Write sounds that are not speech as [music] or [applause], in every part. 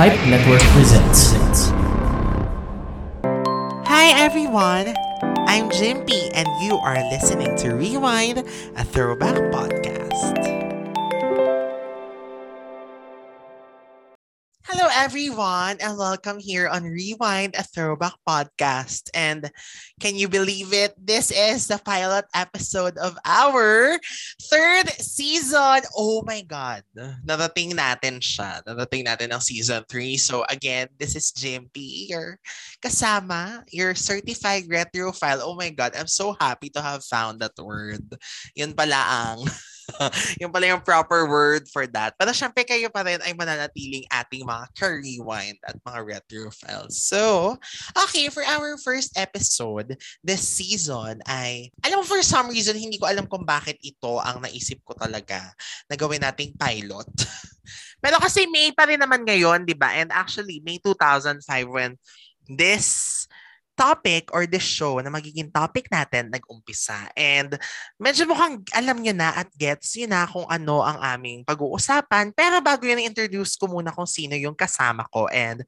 Pipe Network presents. Hi everyone, I'm Jimpy and you are listening to Rewind, a throwback podcast. Everyone and welcome here on Rewind, a throwback podcast. And can you believe it? This is the pilot episode of our third season. Oh my God. Nadating natin siya. Nadating natin ang season 3. So again, this is Jimpy, your kasama, your certified retrophile. Oh my God, I'm so happy to have found that word. Yun pala ang [laughs] yung pala yung proper word for that. Pero syempre kayo pa rin ay mananatiling ating mga ka-rewind at mga retrophiles. So, okay, for our first episode this season ay, alam mo for some reason, hindi ko alam kung bakit ito ang naisip ko talaga na gawin nating pilot. [laughs] Pero kasi May pa rin naman ngayon, di ba? And actually, May 2005 when this topic or this show na magiging topic natin nag-umpisa. And medyo mukhang alam nyo na at gets yun na kung ano ang aming pag-uusapan. Pero bago yun, introduce ko muna kung sino yung kasama ko. And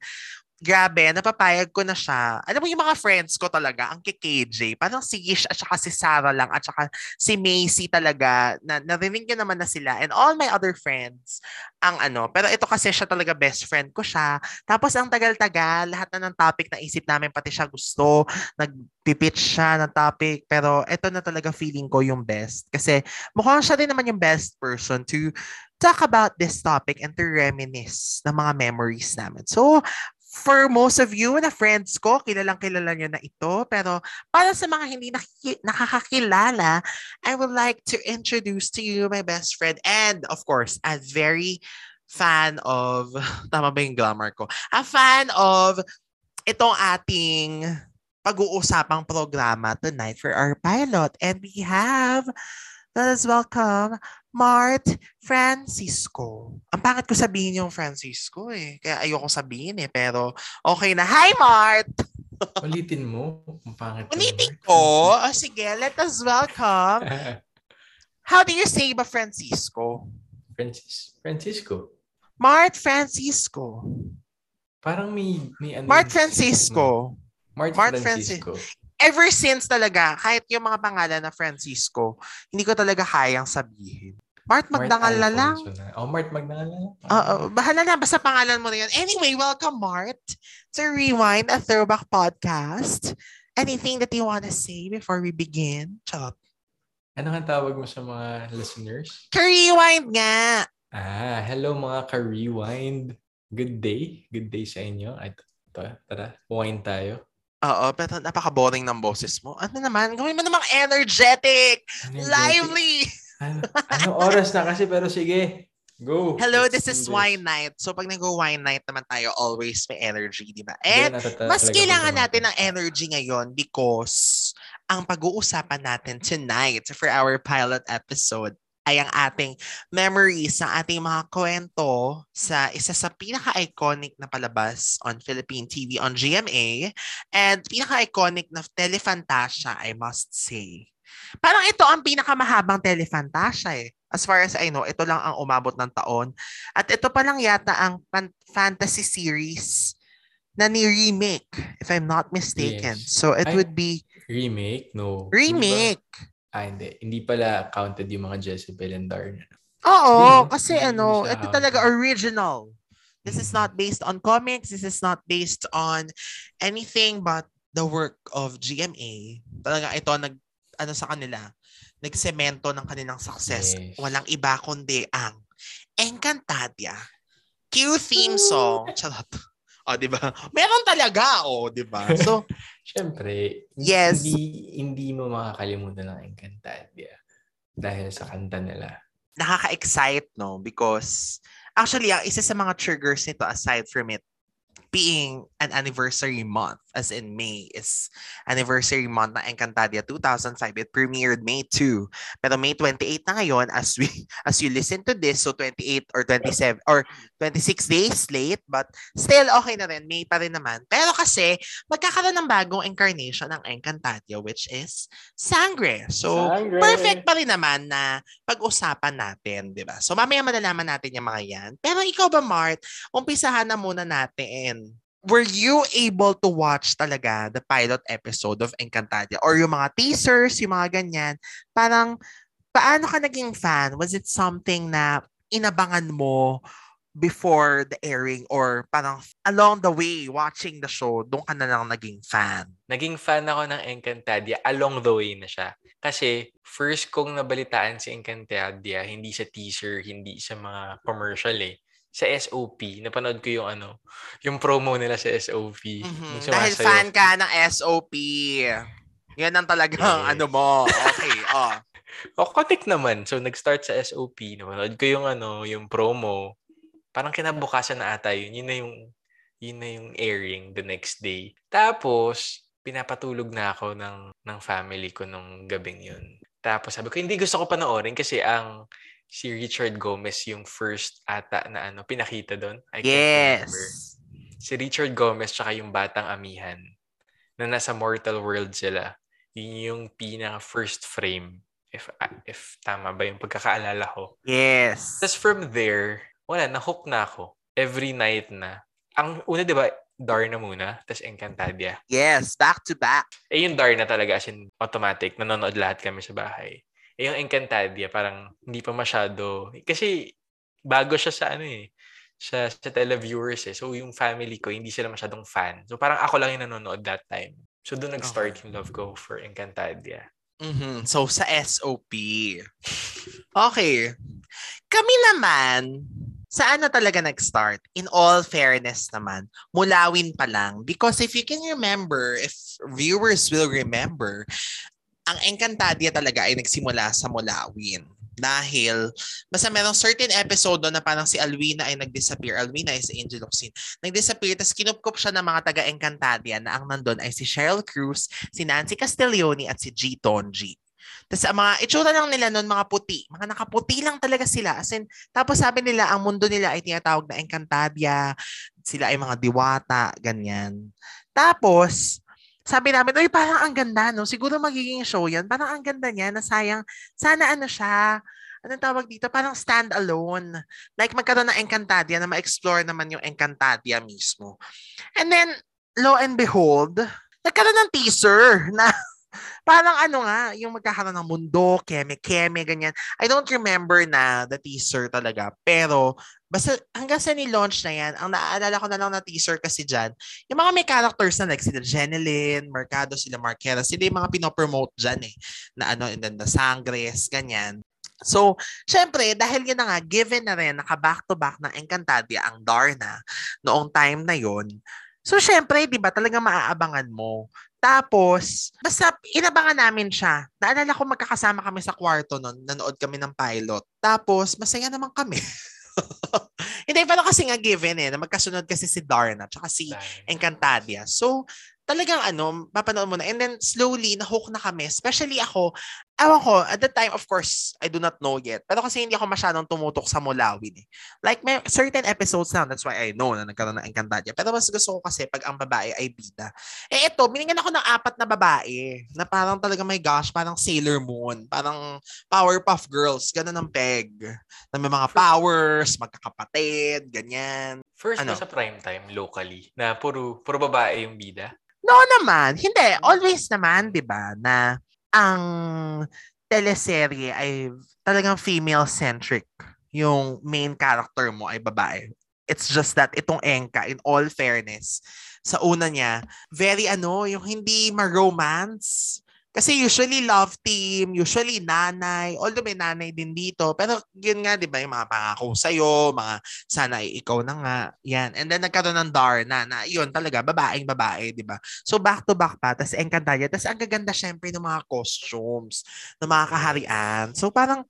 grabe, napapayag ko na siya. Alam mo yung mga friends ko talaga, ang kay-KJ, parang si Ish at saka si Sarah lang at saka si Macy talaga, na, narinig nyo naman na sila. And all my other friends, ang ano, pero ito kasi siya talaga best friend ko siya. Tapos ang tagal-tagal, lahat na ng topic na isip namin, pati siya gusto, nagpipitch siya ng topic, pero ito na talaga feeling ko yung best. Kasi mukhang siya din naman yung best person to talk about this topic and to reminisce ng mga memories namin. So, for most of you na friends ko, kilalang kilala nyo na ito. Pero para sa mga hindi nakakakilala, I would like to introduce to you my best friend and of course, a very fan of, [laughs] tama ba yung grammar ko? A fan of itong ating pag-uusapang programa tonight for our pilot. And we have, let us welcome Mart Francisco. Ang pangit ko sabihin yung Francisco eh. Kaya ayoko sabihin eh. Pero okay na. Hi, Mart! [laughs] Ulitin mo. Ang pangit. ng Ulitin ko. Oh, sige, let us welcome. [laughs] How do you say ba Francisco? Francis. Francisco. Mart Francisco. Parang may, may ano. Mart Francisco. Mart, Mart Francisco. Ever since talaga, kahit yung mga pangalan na Francisco, hindi ko talaga kayang sabihin. Mart Magdangal na lang. Oh, Mart Magdangal na lang. Oo, bahala na. Basta pangalan mo na yun. Anyway, welcome, Mart, to Rewind, a throwback podcast. Anything that you want to say before we begin? Charot. Ano nga tawag mo sa mga listeners? Ka-rewind nga! Ah, hello mga ka-rewind. Good day. Good day sa inyo. Ay, tara, tara. Wine tayo. Oo, pero napaka-boring ng boses mo. Ano naman? Gawin mo namang energetic! Energetic. Lively! Ano, ano oras na kasi pero sige. Go. Hello, Let's this is Wine Night. So pag nag-wine night naman tayo, always may energy, di ba? And natata- mas kailangan natin ng energy ngayon because ang pag-uusapan natin tonight for our pilot episode ay ang ating memories sa ating mga kwento sa isa sa pinaka-iconic na palabas on Philippine TV on GMA and pinaka-iconic na Telefantasia, I must say. Parang ito ang pinakamahabang Telefantasia eh. As far as I know, ito lang ang umabot ng taon. At ito pa lang yata ang pan- fantasy series na ni-remake, if I'm not mistaken. Yes. So it Ay, would be Remake? No. Hindi remake. Ah, hindi. Hindi pala counted yung mga Jezebel and Darn. Oo, Hindi, kasi hindi ano, ito counted. talaga original. This is not based on comics. This is not based on anything but the work of GMA. Talaga ito nag ano sa kanila, nagsemento ng kanilang success. Yes. Walang iba kundi ang Encantadia. Q theme song. Charot. O, di ba? Meron talaga, o, di ba? So, [laughs] Siyempre, Yes. hindi, hindi mo makakalimutan ng Encantadia dahil sa kanta nila. nakaka-excite, no? Because, actually, ang isa sa mga triggers nito, aside from it, being an anniversary month, as in May is anniversary month na Encantadia 2005. It premiered May 2. Pero May 28 na ngayon as we [laughs] as you listen to this, so 28 or 27 or 26 days late, but still okay na rin. May pa rin naman. Pero kasi magkakaroon ng bagong incarnation ng Encantadia which is Sangre. So Sangre. perfect pa rin naman na pag-usapan natin, 'di ba? So mamaya malalaman natin yung mga yan. Pero ikaw ba, Mart, umpisahan na muna natin were you able to watch talaga the pilot episode of Encantadia or yung mga teasers, yung mga ganyan? Parang, paano ka naging fan? Was it something na inabangan mo before the airing or parang along the way watching the show, doon ka na lang naging fan? Naging fan ako ng Encantadia along the way na siya. Kasi first kong nabalitaan si Encantadia, hindi sa teaser, hindi sa mga commercial eh sa SOP, napanood ko yung ano, yung promo nila sa SOP. Mhm. Yung Dahil fan ka ng SOP. Yan ang talagang Yes. ano mo. Okay, [laughs] oh. O, katik naman. So, nag-start sa SOP. Napanood ko yung ano, yung promo. Parang kinabukasan na ata yun. Yun na yung, yun na yung airing the next day. Tapos, pinapatulog na ako ng, ng family ko nung gabing yun. Tapos sabi ko, hindi gusto ko panoorin kasi ang si Richard Gomez yung first ata na ano, pinakita doon. I can't remember. Yes. Si Richard Gomez tsaka yung Batang Amihan na nasa Mortal World sila. Yun yung pinaka first frame. If, if tama ba yung pagkakaalala ko. Yes. Tapos from there, wala, na-hook na ako. Every night na. Ang una, di ba, Darna muna, tapos Encantadia. Yes, back to back. Eh, yung Darna talaga, as in, automatic, nanonood lahat kami sa bahay. Yung Encantadia, parang hindi pa masyado, kasi bago siya sa ano eh, sa, sa televiewers eh. So, yung family ko, hindi sila masyadong fan. So, parang ako lang yung nanonood that time. So, doon nag-start yung love ko for Encantadia. Mhm. So, sa SOP. Okay. Kami naman, saan na talaga nag-start? In all fairness naman, mulawin pa lang. Because if you can remember, if viewers will remember, ang Encantadia talaga ay nagsimula sa mulawin. Dahil, basta merong certain episode doon na parang si Alwina ay nag-disappear. Alwina is Angel Locsin. Nag-disappear, tapos kinupkup siya ng mga taga-Encantadia na ang nandun ay si Cheryl Cruz, si Nancy Castiglione at si G. Tonji. Tapos ang mga itsura lang nila noon mga puti. Mga nakaputi lang talaga sila. As in, tapos sabi nila, ang mundo nila ay tinatawag na Encantadia. Sila ay mga diwata, ganyan. Tapos, sabi namin, uy, parang ang ganda, no? Siguro magiging show yan. Parang ang ganda niya, na sayang, sana ano siya, anong tawag dito? Parang stand-alone. Like magkaroon ng Encantadia na ma-explore naman yung Encantadia mismo. And then, lo and behold, nagkaroon ng teaser na parang ano nga, yung magkakaroon ng mundo, keme-keme, ganyan. I don't remember na the teaser talaga. Pero, basta hanggang sa ni-launch na yan, ang naaalala ko na lang na teaser kasi dyan, yung mga may characters na like sila Jeneline, Mercado, sila Marquera, sila yung mga pinopromote dyan eh. Na ano, and then the Sangres, ganyan. So, syempre, dahil yun na nga, given na rin, naka-back-to-back ng Encantadia ang Darna noong time na yon So, syempre, di ba, talagang maaabangan mo. Tapos, basta inabangan namin siya. Naalala ko magkakasama kami sa kwarto noon, nanood kami ng pilot. Tapos, masaya naman kami. [laughs] Hindi, pero kasi nga given eh, na magkasunod kasi si Darna tsaka si Encantadia. So, talagang ano, mapanood mo na. And then slowly, na-hook na kami. Especially ako, ewan ko, at the time, of course, I do not know yet. Pero kasi hindi ako masyadong tumutok sa Mulawin eh. Like, may certain episodes now, that's why I know na nagkaroon ng Encantadia. Pero mas gusto ko kasi pag ang babae ay bida. Eh ito, binigyan ako ng apat na babae na parang talaga, my gosh, parang Sailor Moon. Parang Powerpuff Girls. Ganun ang peg. Na may mga powers, magkakapatid, ganyan. First Ano? na sa primetime locally na puro puro babae yung bida. No naman. Hindi. Always naman, di ba, na ang teleserye ay talagang female-centric. Yung main character mo ay babae. It's just that itong Enka, in all fairness, sa una niya, very ano, yung hindi ma-romance. Kasi usually love team, usually nanay, although may nanay din dito. Pero yun nga, di ba, yung mga pangako sa'yo, mga sana ikaw na nga, yan. And then nagkaroon ng Darna na yun talaga, babaeng babae, di ba? So back to back pa, tas Encantadia, tas ang gaganda syempre ng mga costumes, ng mga kaharian. So parang,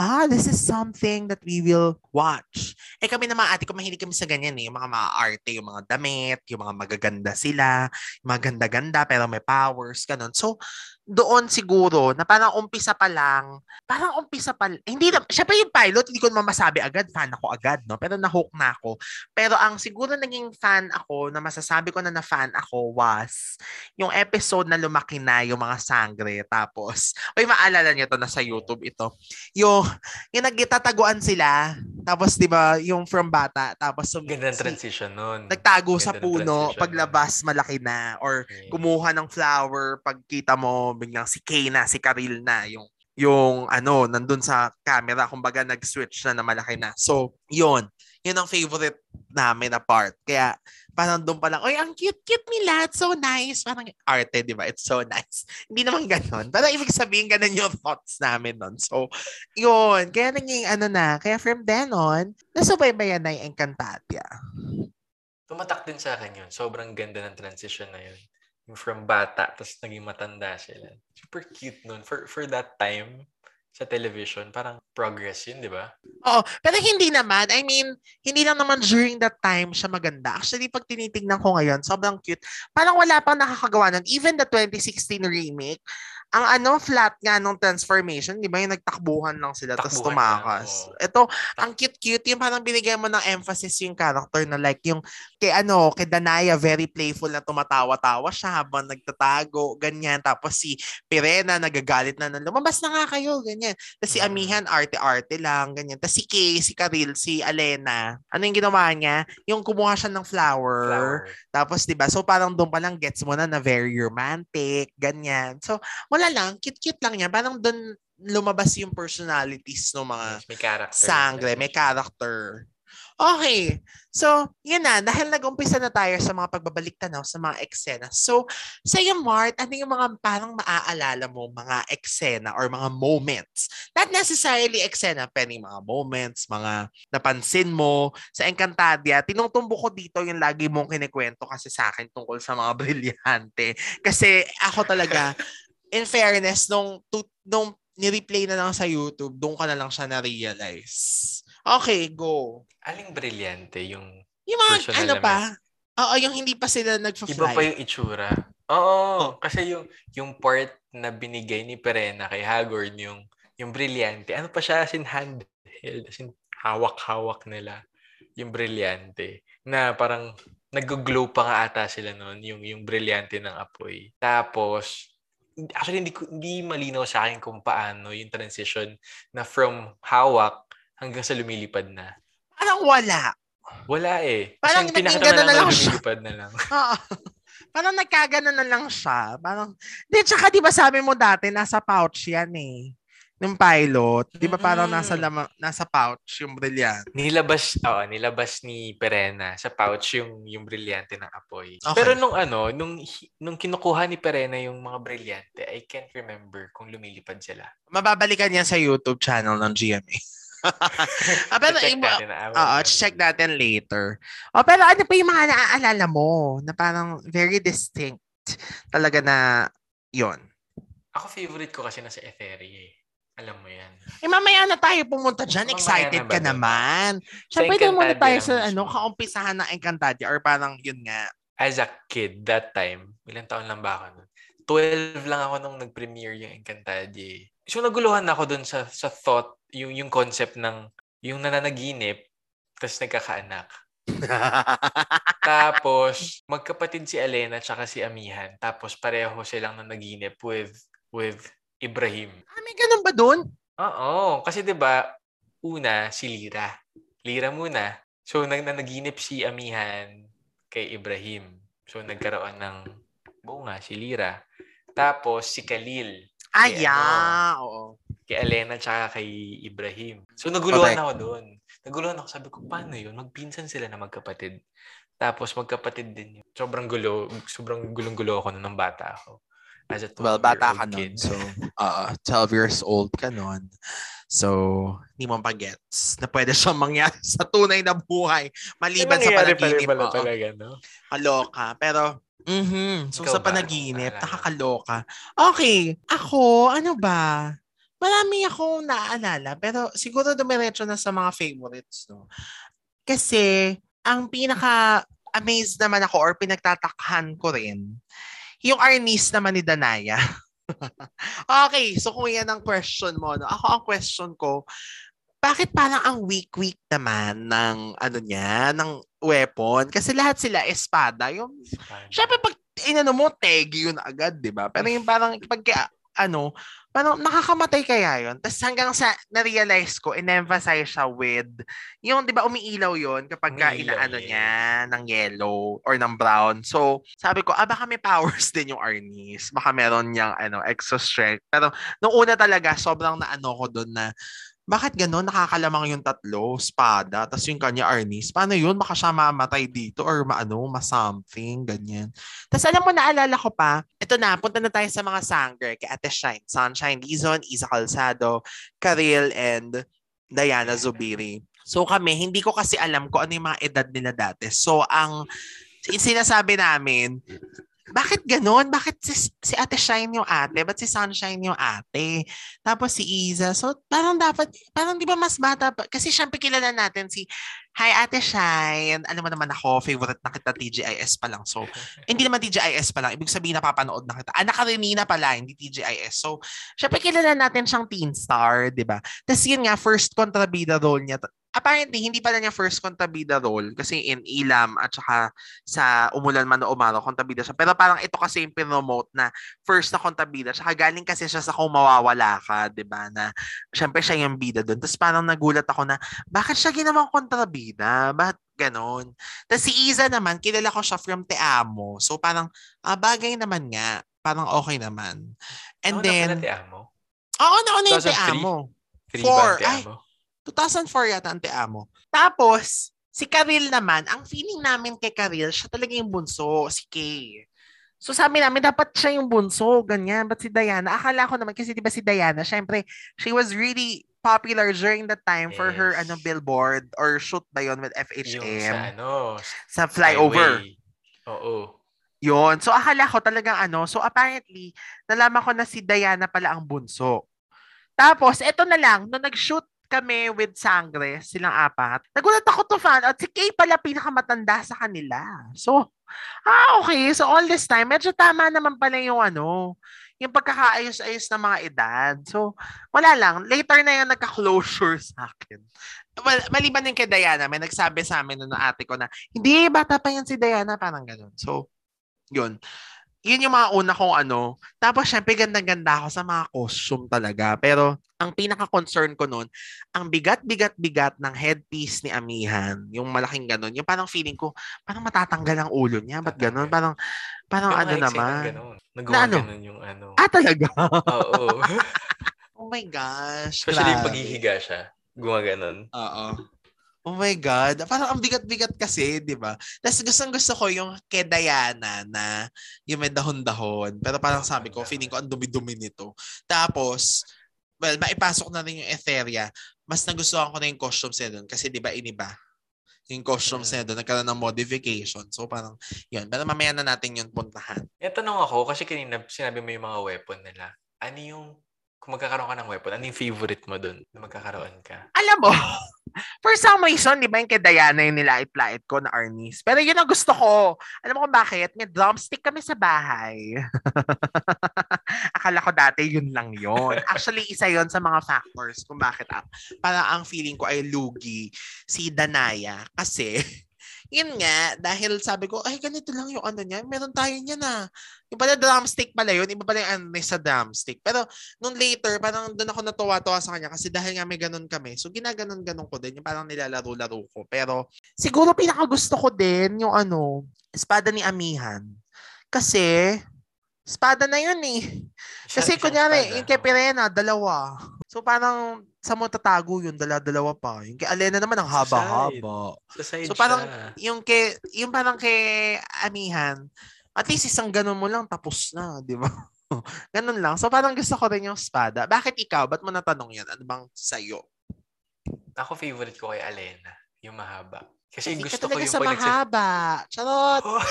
ah, this is something that we will watch. Eh kami naman ate ko, mahilig kami sa ganyan eh. Yung mga mga arte, yung mga damit, yung mga magaganda sila, yung mga ganda-ganda pero may powers, ganun. So, doon siguro na parang umpisa pa lang, parang umpisa pa, hindi na, syempre yung pilot, hindi ko naman masabi agad, fan ako agad, no? Pero na-hook na ako. Pero ang siguro naging fan ako, na masasabi ko na na-fan ako was yung episode na lumaki na yung mga sangre. Tapos, oy maalala niyo to na sa YouTube ito. Yung, yung nagtataguan sila, tapos di ba yung from bata, tapos sum- Ganda transition nun. nagtago sa Ganda ng puno, paglabas malaki na, or kumuha ng flower, pagkita mo, biglang si Kay na, si Karil na, yung yung ano, nandun sa camera, kumbaga nag-switch na na malaki na. So, yun. Yun ang favorite namin na part. Kaya, parang doon pa lang, oy, ang cute-cute nila. It's so nice. Parang arte, di ba? It's so nice. [laughs] Hindi naman ganun. Pero ibig sabihin, ganun yung thoughts namin nun. So, yun. Kaya naging ano na. Kaya from then on, nasubaybayan na yung Encantadia. Tumatak din sa akin yun. Sobrang ganda ng transition na yun. From bata, tapos naging matanda sila. Super cute nun. For, for that time, sa television, parang progress yun, di ba? Oo, pero hindi naman. I mean, hindi lang naman during that time siya maganda. Actually, pag tinitingnan ko ngayon, sobrang cute. Parang wala pang nakakagawa nun. Even the 2016 remake, ang ano, flat nga nung transformation, di ba yung nagtakbuhan lang sila tapos tumakas. lang, oo. Ito, ang cute-cute, yung parang binigyan mo ng emphasis yung character na like yung kay ano, kay Danaya, very playful na tumatawa-tawa siya habang nagtatago, ganyan. Tapos si Pirena, nagagalit na na, lumabas na nga kayo, ganyan. Tapos si Mm. Amihan, arte-arte lang, ganyan. Tapos si Kay, si Karil, si Alena, ano yung ginawa niya? Yung kumuha siya ng flower. Flower. Tapos, di ba? So, parang doon pa lang gets mo na na very romantic, ganyan. So, wala lang. Cute-cute lang niya. Parang doon lumabas yung personalities ng mga may character. sangre, may character. Okay. So, yun na. Dahil nag-umpisa na tayo sa mga pagbabalik tanaw sa mga eksena. So, sa iyo, Mart, ano yung mga parang maaalala mo, mga eksena or mga moments? Not necessarily eksena, pero yung mga moments, mga napansin mo sa Encantadia. Tinutumbo ko dito yung lagi mong kinikwento kasi sa akin tungkol sa mga [laughs] brilyante. Kasi ako talaga, in fairness, nung, tu- nung ni-replay na lang sa YouTube, doon ka na lang siya na-realize. Okay, go. Aling brilyante yung Yung mga, ano naman. pa? Oo, yung hindi pa sila iba nagfa-fly. pa yung itsura. Oo, kasi yung yung part na binigay ni Perena kay Hagorn yung yung brilyante. Ano pa siya as in handheld, as in hawak-hawak nila yung brilyante na parang nag-glow pa nga ata sila noon yung yung brilyante ng apoy. Tapos actually hindi hindi malinaw sa akin kung paano yung transition na from hawak hanggang sa lumilipad na. Parang wala. Wala eh. Parang Kasi naging na naman lang siya. lumilipad na lang. [laughs] Oo. parang nagkagano na lang siya. Parang, di, tsaka di ba sabi mo dati, nasa pouch yan eh. Yung pilot. Di ba parang nasa, lama, nasa pouch yung brilliant. Nilabas, oo, nilabas ni Perena sa pouch yung yung brilyante ng apoy. Okay. Pero nung ano, nung hi- nung kinukuha ni Perena yung mga brilyante, I can't remember kung lumilipad sila. Mababalikan yan sa YouTube channel ng GMA. [laughs] ah, pero check natin na. Oo, check natin later. Oh, pero ano pa yung mga naaalala mo na parang very distinct talaga na yon. Ako favorite ko kasi nasa Etheria eh. Alam mo yan. Eh, mamaya na tayo pumunta dyan. Mamaya Excited na ka doon? naman. Siyempre, doon muna tayo sa ano, kaumpisahan ng Encantadia or parang yun nga. As a kid, that time, ilang taon lang ba ako nun? 12 lang ako nung nag-premiere yung Encantadia. So naguluhan ako dun sa sa thought, yung yung concept ng yung nananaginip tapos nagkakaanak. [laughs] Tapos, magkapatid si Elena tsaka si Amihan. Tapos, pareho silang nanaginip with, with Ibrahim. ah, may ganun ba doon? Oo. Kasi 'di ba una, si Lira. Lira muna. So, nag nanaginip si Amihan kay Ibrahim. So, nagkaroon ng, buo nga, si Lira. Tapos, si Khalil Ah, Eh, yeah. Oo. kay Elena tsaka kay Ibrahim. So, naguluhan Correct. ako doon. Naguluhan ako. Sabi ko, paano yun? Magpinsan sila na magkapatid. Tapos, magkapatid din yun. Sobrang gulo. Sobrang gulong-gulo ako nung bata ako. As a Well, bata 12-year-old ka nun. So, [laughs] uh, 12 years old ka nun. So, hindi mo pa gets na pwede siyang mangyari sa tunay na buhay. Maliban sa panaginip. pala oo. talaga, no? Kaloka. Pero, mhm. So, Ikaw sa ba? panaginip, mo? nakakaloka. Okay. Ako, ano ba? marami akong naaalala, pero siguro dumiretso na sa mga favorites, no? Kasi, ang pinaka amazed naman ako or pinagtatakhan ko rin, yung Arnis naman ni Danaya. [laughs] okay, so kung yan ang question mo, no? ako ang question ko, bakit parang ang weak-weak naman ng ano niya, ng weapon? Kasi lahat sila espada. Yung, syempre pag inano mo, tegi yun agad, di ba? Pero yung parang pag ano, parang nakakamatay kaya yun. Tapos hanggang sa na-realize ko, in-emphasize siya with, yung di ba umiilaw yun kapag ka inaano niya ng yellow or ng brown. So, sabi ko, ah baka may powers [laughs] din yung Arnis. Baka meron niyang ano, extra strength. Pero nung una talaga, sobrang naano ko doon na bakit gano'n? Nakakalamang yung tatlo, spada, tapos yung kanya Arnis. Paano yun? Baka siya mamatay dito or maano, ma-something, ganyan. Tapos alam mo, naalala ko pa, ito na, punta na tayo sa mga sanger kay Ate Shine, Sunshine Lizon, Isa Calzado, Karil, and Diana Zubiri. So kami, hindi ko kasi alam ko ano yung mga edad nila dati. So ang sinasabi namin, bakit ganon? Bakit si, si Ate Shine yung ate? Ba't si Sunshine yung ate? Tapos si Iza. So, parang dapat, parang di ba mas bata pa? Kasi syempre kilala natin si, Hi Ate Shine. Alam mo naman ako, favorite na kita TGIS pa lang. So, [laughs] hindi naman TGIS pa lang. Ibig sabihin napapanood na kita. Anak ka Renina pala, hindi TGIS. So, syempre kilala natin siyang teen star, di ba? Tapos yun nga, first kontrabida role niya apparently, hindi pala niya first kontabida role kasi in Ilam at saka sa Umulan Man o Umaraw, kontabida siya. Pero parang ito kasi yung pinomote na first na kontabida. Tsaka galing kasi siya sa kung mawawala ka, di ba? Na syempre siya yung bida doon. Tapos parang nagulat ako na, bakit siya ginawang kontrabida? Bakit ganon? Tapos si Iza naman, kilala ko siya from Te Amo. So parang, ah, bagay naman nga. Parang okay naman. And ano then... Na Te Amo? Oo, nauna yung Te Amo. Four. Ay, 2004 yata ang Amo. Tapos, si Karil naman, ang feeling namin kay Karil, siya talaga yung bunso, si Kay. So sabi namin, dapat siya yung bunso, ganyan. But si Diana, akala ko naman, kasi di ba si Diana, syempre, she was really popular during that time yes. for her ano billboard or shoot ba yon with FHM. Yung sa ano, sa flyover. Oo. Yon. So akala ko talagang ano, so apparently, nalaman ko na si Diana pala ang bunso. Tapos, eto na lang, nung nag-shoot kami with Sangre, silang apat. Nagulat ako to fan at si Kay pala pinakamatanda sa kanila. So, ah, okay. So, all this time, medyo tama naman pala yung ano, yung pagkakaayos-ayos ng mga edad. So, wala lang. Later na yung nagka-closure [laughs] sa akin. Well, maliban din kay Diana, may nagsabi sa amin ng ate ko na, hindi, bata pa yan si Diana, parang ganun. So, yun yun yung mga una kong ano. Tapos, syempre, ganda-ganda ako sa mga costume talaga. Pero, ang pinaka-concern ko nun, ang bigat-bigat-bigat ng headpiece ni Amihan, yung malaking ganun, yung parang feeling ko, parang matatanggal ang ulo niya. Ba't ganun? [laughs] Parang, parang ano naman. Nagawa na ano? ganun yung ano. Ah, talaga? Oo. [laughs] oh my gosh. Especially yung paghihiga siya. Gumaganon. Oo. Oh my God. Parang ang bigat-bigat kasi, di ba? Tapos gustong gusto ko yung kay Diana na yung may dahon-dahon. Pero parang sabi ko, feeling ko ang dumi-dumi nito. Tapos, well, maipasok na rin yung Etheria. Mas nagustuhan ko na yung costumes niya doon kasi di ba iniba? Yung costumes niya doon, nagkaroon ng modification. So parang, yun. Pero mamaya na natin yun puntahan. E, tanong ako, kasi kanina sinabi mo yung mga weapon nila. Ano yung kung magkakaroon ka ng weapon, ano yung favorite mo dun na magkakaroon ka? Alam mo, [laughs] for some reason, di ba yung kay Diana yung nilait-lait ko na Arnis? Pero yun ang gusto ko. Alam mo kung bakit? May drumstick kami sa bahay. [laughs] Akala ko dati yun lang yon. [laughs] Actually, isa yon sa mga factors kung bakit ah, para ang feeling ko ay lugi si Danaya. Kasi yun nga, dahil sabi ko, ay, ganito lang yung ano niya. Meron tayo niya na. Yung pala drumstick pala yun. Iba pala yung ano sa drumstick. Pero nung later, parang doon ako natuwa-tuwa sa kanya kasi dahil nga may ganun kami. So ginaganon-ganon ko din. Yung parang nilalaro-laro ko. Pero siguro pinakagusto ko din yung ano, espada ni Amihan. Kasi espada na yun eh. Kasi kunyari, yung kay Pirena, dalawa. So parang sa mo tatago yun, dala-dalawa pa. Yung kay Alena naman ang haba-haba. So parang siya. yung kay yung parang kay Amihan, at least isang ganun mo lang tapos na, di ba? [laughs] ganun lang. So parang gusto ko rin yung espada. Bakit ikaw? Ba't mo natanong yan? Ano bang sa'yo? Ako favorite ko kay Alena, yung mahaba. Kasi Hindi gusto ko yung sa mahaba. Charot! Oh.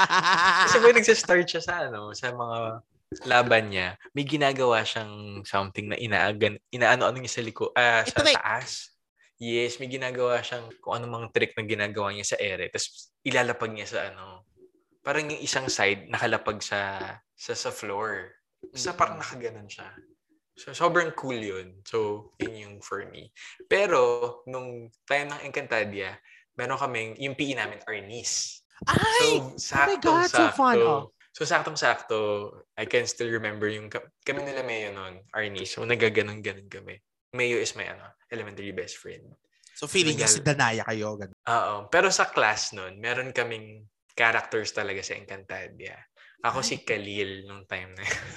[laughs] Kasi may nagsa-start siya sa ano, sa mga laban niya, may ginagawa siyang something na inaagan, inaano-ano niya sa liko, ah, sa taas. Yes, may ginagawa siyang kung ano mang trick na ginagawa niya sa ere. Tapos ilalapag niya sa ano. Parang yung isang side nakalapag sa sa, sa floor. Sa parang nakaganon siya. So, sobrang cool yun. So, yun yung for me. Pero, nung time ng Encantadia, meron kaming, yung PE namin, Arnis. Ay! So, saktong God, so fun, oh. So, saktong-sakto, I can still remember yung, ka- kami nila Mayo noon, Arnis. So, nagaganon-ganon kami. Mayo is my ano, elementary best friend. so feeling niyo si. Danaya kayo. Ganun. Oo. Pero sa class noon, meron kaming characters talaga sa Encantadia. Ako si Khalil nung time na yun.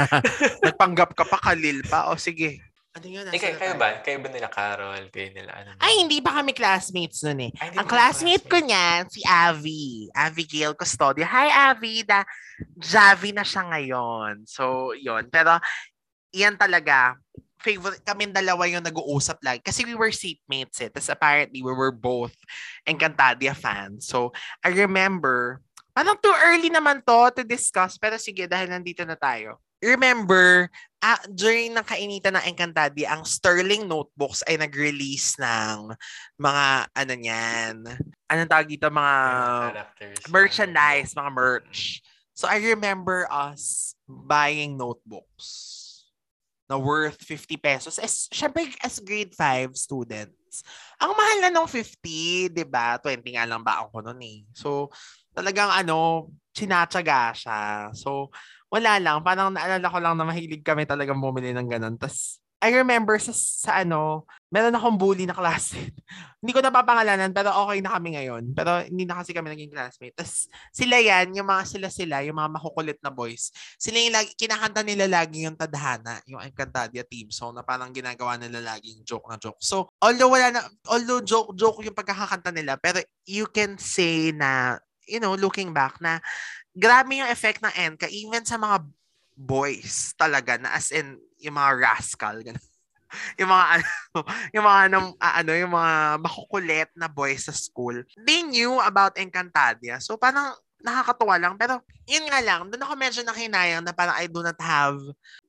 [laughs] Nagpanggap ka pa, Khalil pa. O sige. Ano yun? Eh, kayo, kayo ba? Kayo ba nila Carol? Kayo nila ano? Ay, hindi pa kami classmates nun eh. Ay, Ang ba classmate ko classmate? niyan, si Avi. Abigail Custodio. Hi, Avi. Da, Javi na siya ngayon. So, yon Pero, yan talaga. Favorite, kami dalawa yung nag-uusap lagi. Kasi we were seatmates eh. Tapos apparently, we were both Encantadia fans. So, I remember, parang too early naman to to discuss. Pero sige, dahil nandito na tayo. Remember, ah, during ng kainitan ng Encantadia, ang Sterling Notebooks ay nag-release ng mga ano niyan. Anong tawag dito? Mga characters. merchandise, mga merch. So I remember us buying notebooks na worth 50 pesos. As, syempre, as grade 5 students, ang mahal na nung 50, di ba? 20 nga lang ba ako noon eh. So, talagang ano, sinatsaga siya. So, wala lang. Parang naalala ko lang na mahilig kami talagang bumili ng ganun. Tapos, I remember sa, sa ano, meron akong bully na classmate. [laughs] hindi ko napapangalanan, pero okay na kami ngayon. Pero hindi na kasi kami naging classmate. Tapos, sila yan, yung mga sila-sila, yung mga makukulit na boys, sila yung lagi, kinakanta nila lagi yung tadhana, yung Encantadia team song na parang ginagawa nila laging joke na joke. So, although wala na, although joke, joke yung pagkakakanta nila, pero you can say na, you know, looking back na, grabe yung effect ng Enka, even sa mga boys talaga, na as in, yung mga rascal, ganun. [laughs] yung mga ano, [laughs] yung mga nam- ah, ano, yung mga makukulit na boys sa school. They knew about Encantadia. So parang nakakatuwa lang. Pero yun nga lang, doon ako medyo nakinayang na parang I do not have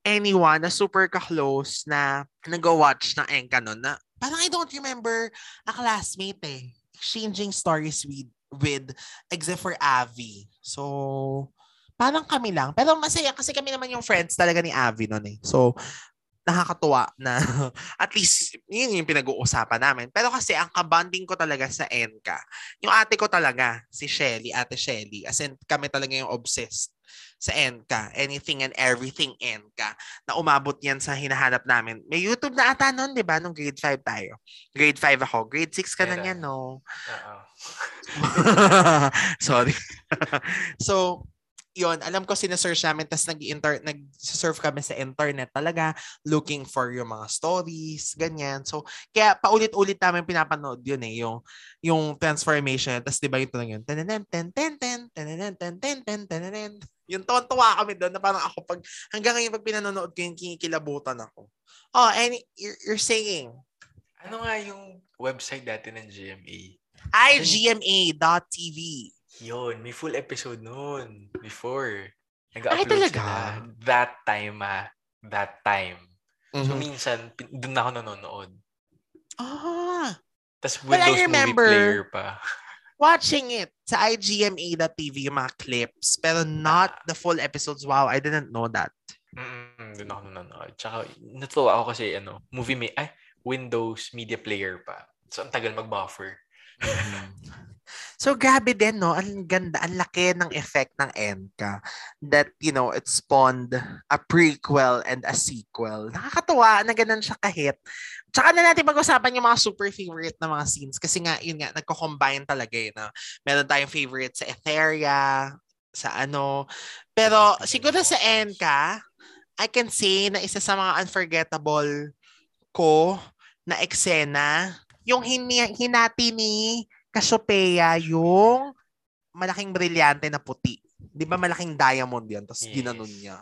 anyone na super ka-close na nag-watch ng Enka nun. Na, parang I don't remember a classmate eh. Exchanging stories with, with except for Avi. So, parang kami lang. Pero masaya kasi kami naman yung friends talaga ni Avi nun eh. So, nakakatuwa na [laughs] at least yun yung pinag-uusapan namin. Pero kasi ang kabanding ko talaga sa Enka, yung ate ko talaga, si Shelly, ate Shelly, as in kami talaga yung obsessed sa Enka. Anything and everything Enka. Na umabot yan sa hinahanap namin. May YouTube na ata nun, di ba? Nung grade 5 tayo. Grade 5 ako. Grade 6 ka na Meron. yan, no? Oo. [laughs] Sorry. [laughs] so, yon alam ko sinesearch namin tas nag nag-surf kami sa internet talaga looking for yung mga stories ganyan. So kaya paulit-ulit namin pinapanood yun eh yung yung transformation. Tas di ba yung tunog yun tenen ten ten ten tenen ten ten ten tenen yung tuwa kami doon na parang ako pag hanggang ngayon pag pinanonood ko yung kinikilabutan ako. Oh and you're, you're saying. Ano nga yung website dati ng GMA? Ay, ano GMA.tv. Yun, may full episode noon before. Ay, Nag-upload talaga? sila. That time, ah. That time. So, Mhm. minsan, pin- doon ako nanonood. ah Tapos Windows Movie remember- Player pa. watching it sa igma.tv yung mga clips pero not the full episodes. Wow, I didn't know that. Mm, doon ako nanonood. Tsaka, natuwa ako kasi, ano, movie may, ay, Windows Media Player pa. So, ang tagal mag-buffer. [laughs] So grabe din no, ang ganda, ang laki ng effect ng Enka that you know, it spawned a prequel and a sequel. Nakakatuwa na ganun siya kahit. Tsaka na natin pag-usapan yung mga super favorite na mga scenes kasi nga yun nga nagko-combine talaga eh na meron tayong favorite sa Etheria, sa ano. Pero siguro sa Enka, I can say na isa sa mga unforgettable ko na eksena, yung hini- hinati ni Cassiopeia yung malaking brilyante na puti. Di ba malaking diamond yan? Tapos Yes. ginanon niya.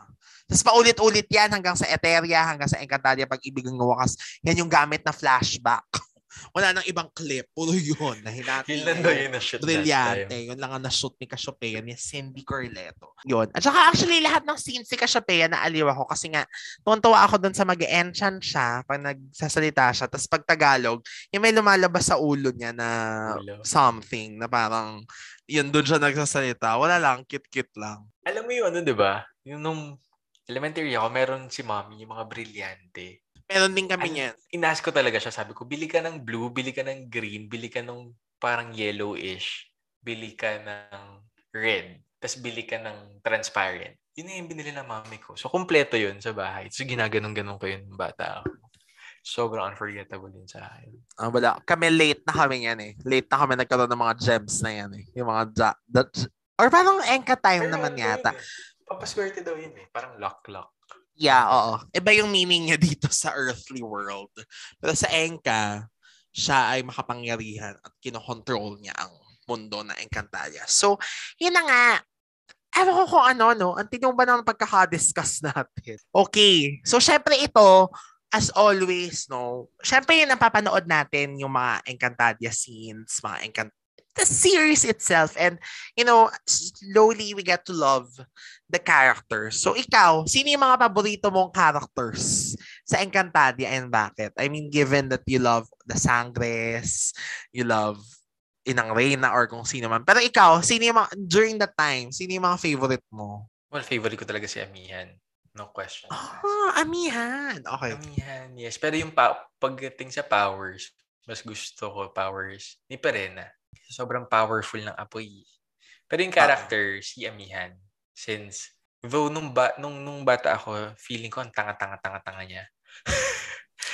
Tapos paulit-ulit yan hanggang sa Eteria, hanggang sa Encantadia pag-ibig ng wakas. Yan yung gamit na flashback. [laughs] Wala nang ibang clip. Puro yun na hinati. Yun lang daw yun na shoot Brilyante. Yun lang ang na-shoot ni Cassiopeia ni Cindy Corleto. Yun. At saka actually, lahat ng scenes si Cassiopeia na aliw ako kasi nga, tuwan ako dun sa mag enchant siya pag nagsasalita siya. Tapos pag Tagalog, yung may lumalabas sa ulo niya na Ulo. something na parang yun doon siya nagsasalita. Wala lang, cute-cute lang. Alam mo yung ano, di ba? Yung nung elementary ako, meron si mommy, yung mga brilyante. Meron din kami niyan. Inask ko talaga siya. Sabi ko, bili ka ng blue, bili ka ng green, bili ka ng parang yellowish, bili ka ng red, tapos bili ka ng transparent. Yun na yung binili ng mami ko. So, kompleto yun sa bahay. So, ginaganon-ganon ko yun bata ako. Sobrang unforgettable yun sa akin. Ah, wala. Kami late na kami yan eh. Late na kami nagkaroon ng mga gems na yan eh. Yung mga ja- that- or parang enka time Pero naman yata. eh, Papaswerte daw yun eh. Parang luck-luck. Yeah, oo. Iba yung meaning niya dito [laughs] sa earthly world. Pero sa Enka, siya ay makapangyarihan at kinokontrol niya ang mundo na Encantadia. So, yun na nga. Ewan ko kung ano, no? Ang tinong ba ng pagkakadiscuss natin? Okay. So, syempre ito, as always, no? Syempre yung napapanood natin yung mga Encantadia scenes, mga Encant the series itself. And, you know, slowly we get to love the characters. So ikaw, sino yung mga paborito mong characters sa Encantadia and bakit? I mean, given that you love the Sangres, you love Inang Reyna or kung sino man. Pero ikaw, sino yung mga, during that time, sino yung mga favorite mo? Well, favorite ko talaga si Amihan. No question. Ah, Amihan. Okay. Amihan, yes. Pero yung pa- pagdating sa powers, mas gusto ko powers ni Perena. Sobrang powerful ng apoy. Pero yung character, si Amihan, since though nung, ba, nung, nung bata ako, feeling ko ang tanga-tanga-tanga-tanga niya.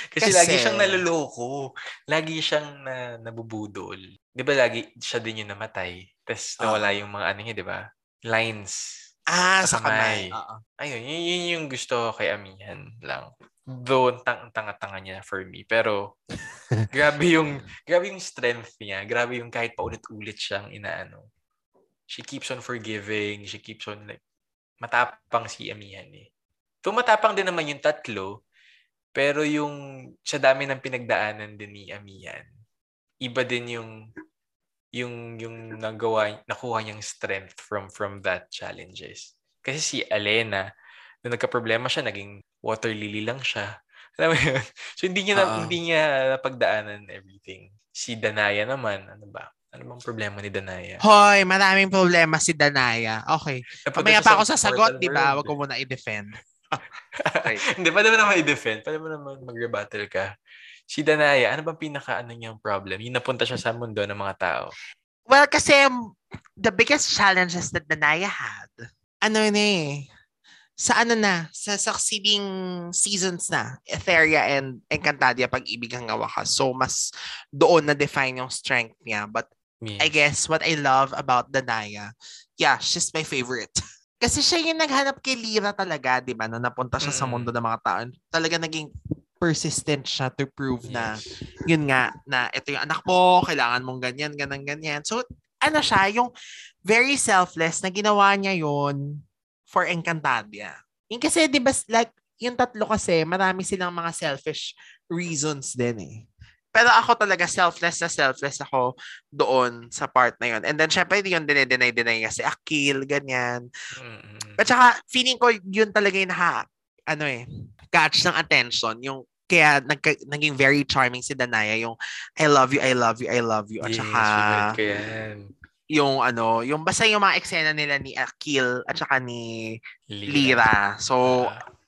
Kasi, [laughs] Kasi- lagi siyang naluloko. Lagi siyang na, nabubudol. Di ba lagi siya din yung namatay? Tapos nawala yung mga ano niya, di ba? Lines. Ah, Sa sa kamay. kamay. Oo. Ayun, yun, yun yung gusto kay Amihan lang. Though, ang tang- ang tanga-tanga niya for me. Pero, [laughs] grabe yung, grabe yung strength niya. Grabe yung kahit paulit-ulit siyang inaano. She keeps on forgiving. She keeps on like, matapang si Amihan eh. Tumatapang din naman yung tatlo. Pero yung, sa dami ng pinagdaanan din ni Amihan, iba din yung, yung, yung nagawa, nakuha niyang strength from, from that challenges. Kasi si Alena, nung nagka-problema siya, naging water lily lang siya. [laughs] Alam mo yun? So, hindi niya, na, Oo. hindi niya napagdaanan everything. Si Danaya naman, ano ba? Ano bang problema ni Danaya? Hoy, maraming problema si Danaya. Okay. Mamaya pa sa ako sasagot, di ba? Wag ko muna i-defend. [laughs] Okay. Hindi, pwede mo naman i-defend. Pwede mo naman mag-rebuttal ka. Si Danaya, ano bang pinaka ano niyang problem? Yung napunta siya sa mundo ng mga tao. Well, kasi the biggest challenges that Danaya had, ano yun eh, sa ano na, sa succeeding seasons na, Etheria and Encantadia, pag-ibig hanggang wakas. So, mas doon na-define yung strength niya. But Yes. I guess what I love about Danaya, yeah, she's my favorite. [laughs] Kasi siya yung naghanap kay Lira talaga, di ba? Nung napunta siya sa Mm-mm. mundo ng mga tao. Talaga naging persistent siya to prove na yun nga, na ito yung anak mo, kailangan mong ganyan, ganang, ganyan. So, ano siya, yung very selfless na ginawa niya yun for Encantadia. Yung kasi, di ba, like, yung tatlo kasi, marami silang mga selfish reasons din eh. Pero ako talaga, selfless na selfless ako doon sa part na yun. And then, syempre, yun dinay-deny-deny niya si Akil, ganyan. At saka, feeling ko, yun talaga yung naka, ano eh, catch ng attention. Yung, kaya nagka, naging very charming si Danaya, yung I love you, I love you, I love you. At Yes, saka, yung ano, yung basta yung mga eksena nila ni Akil at saka ni Lira. Lira. So,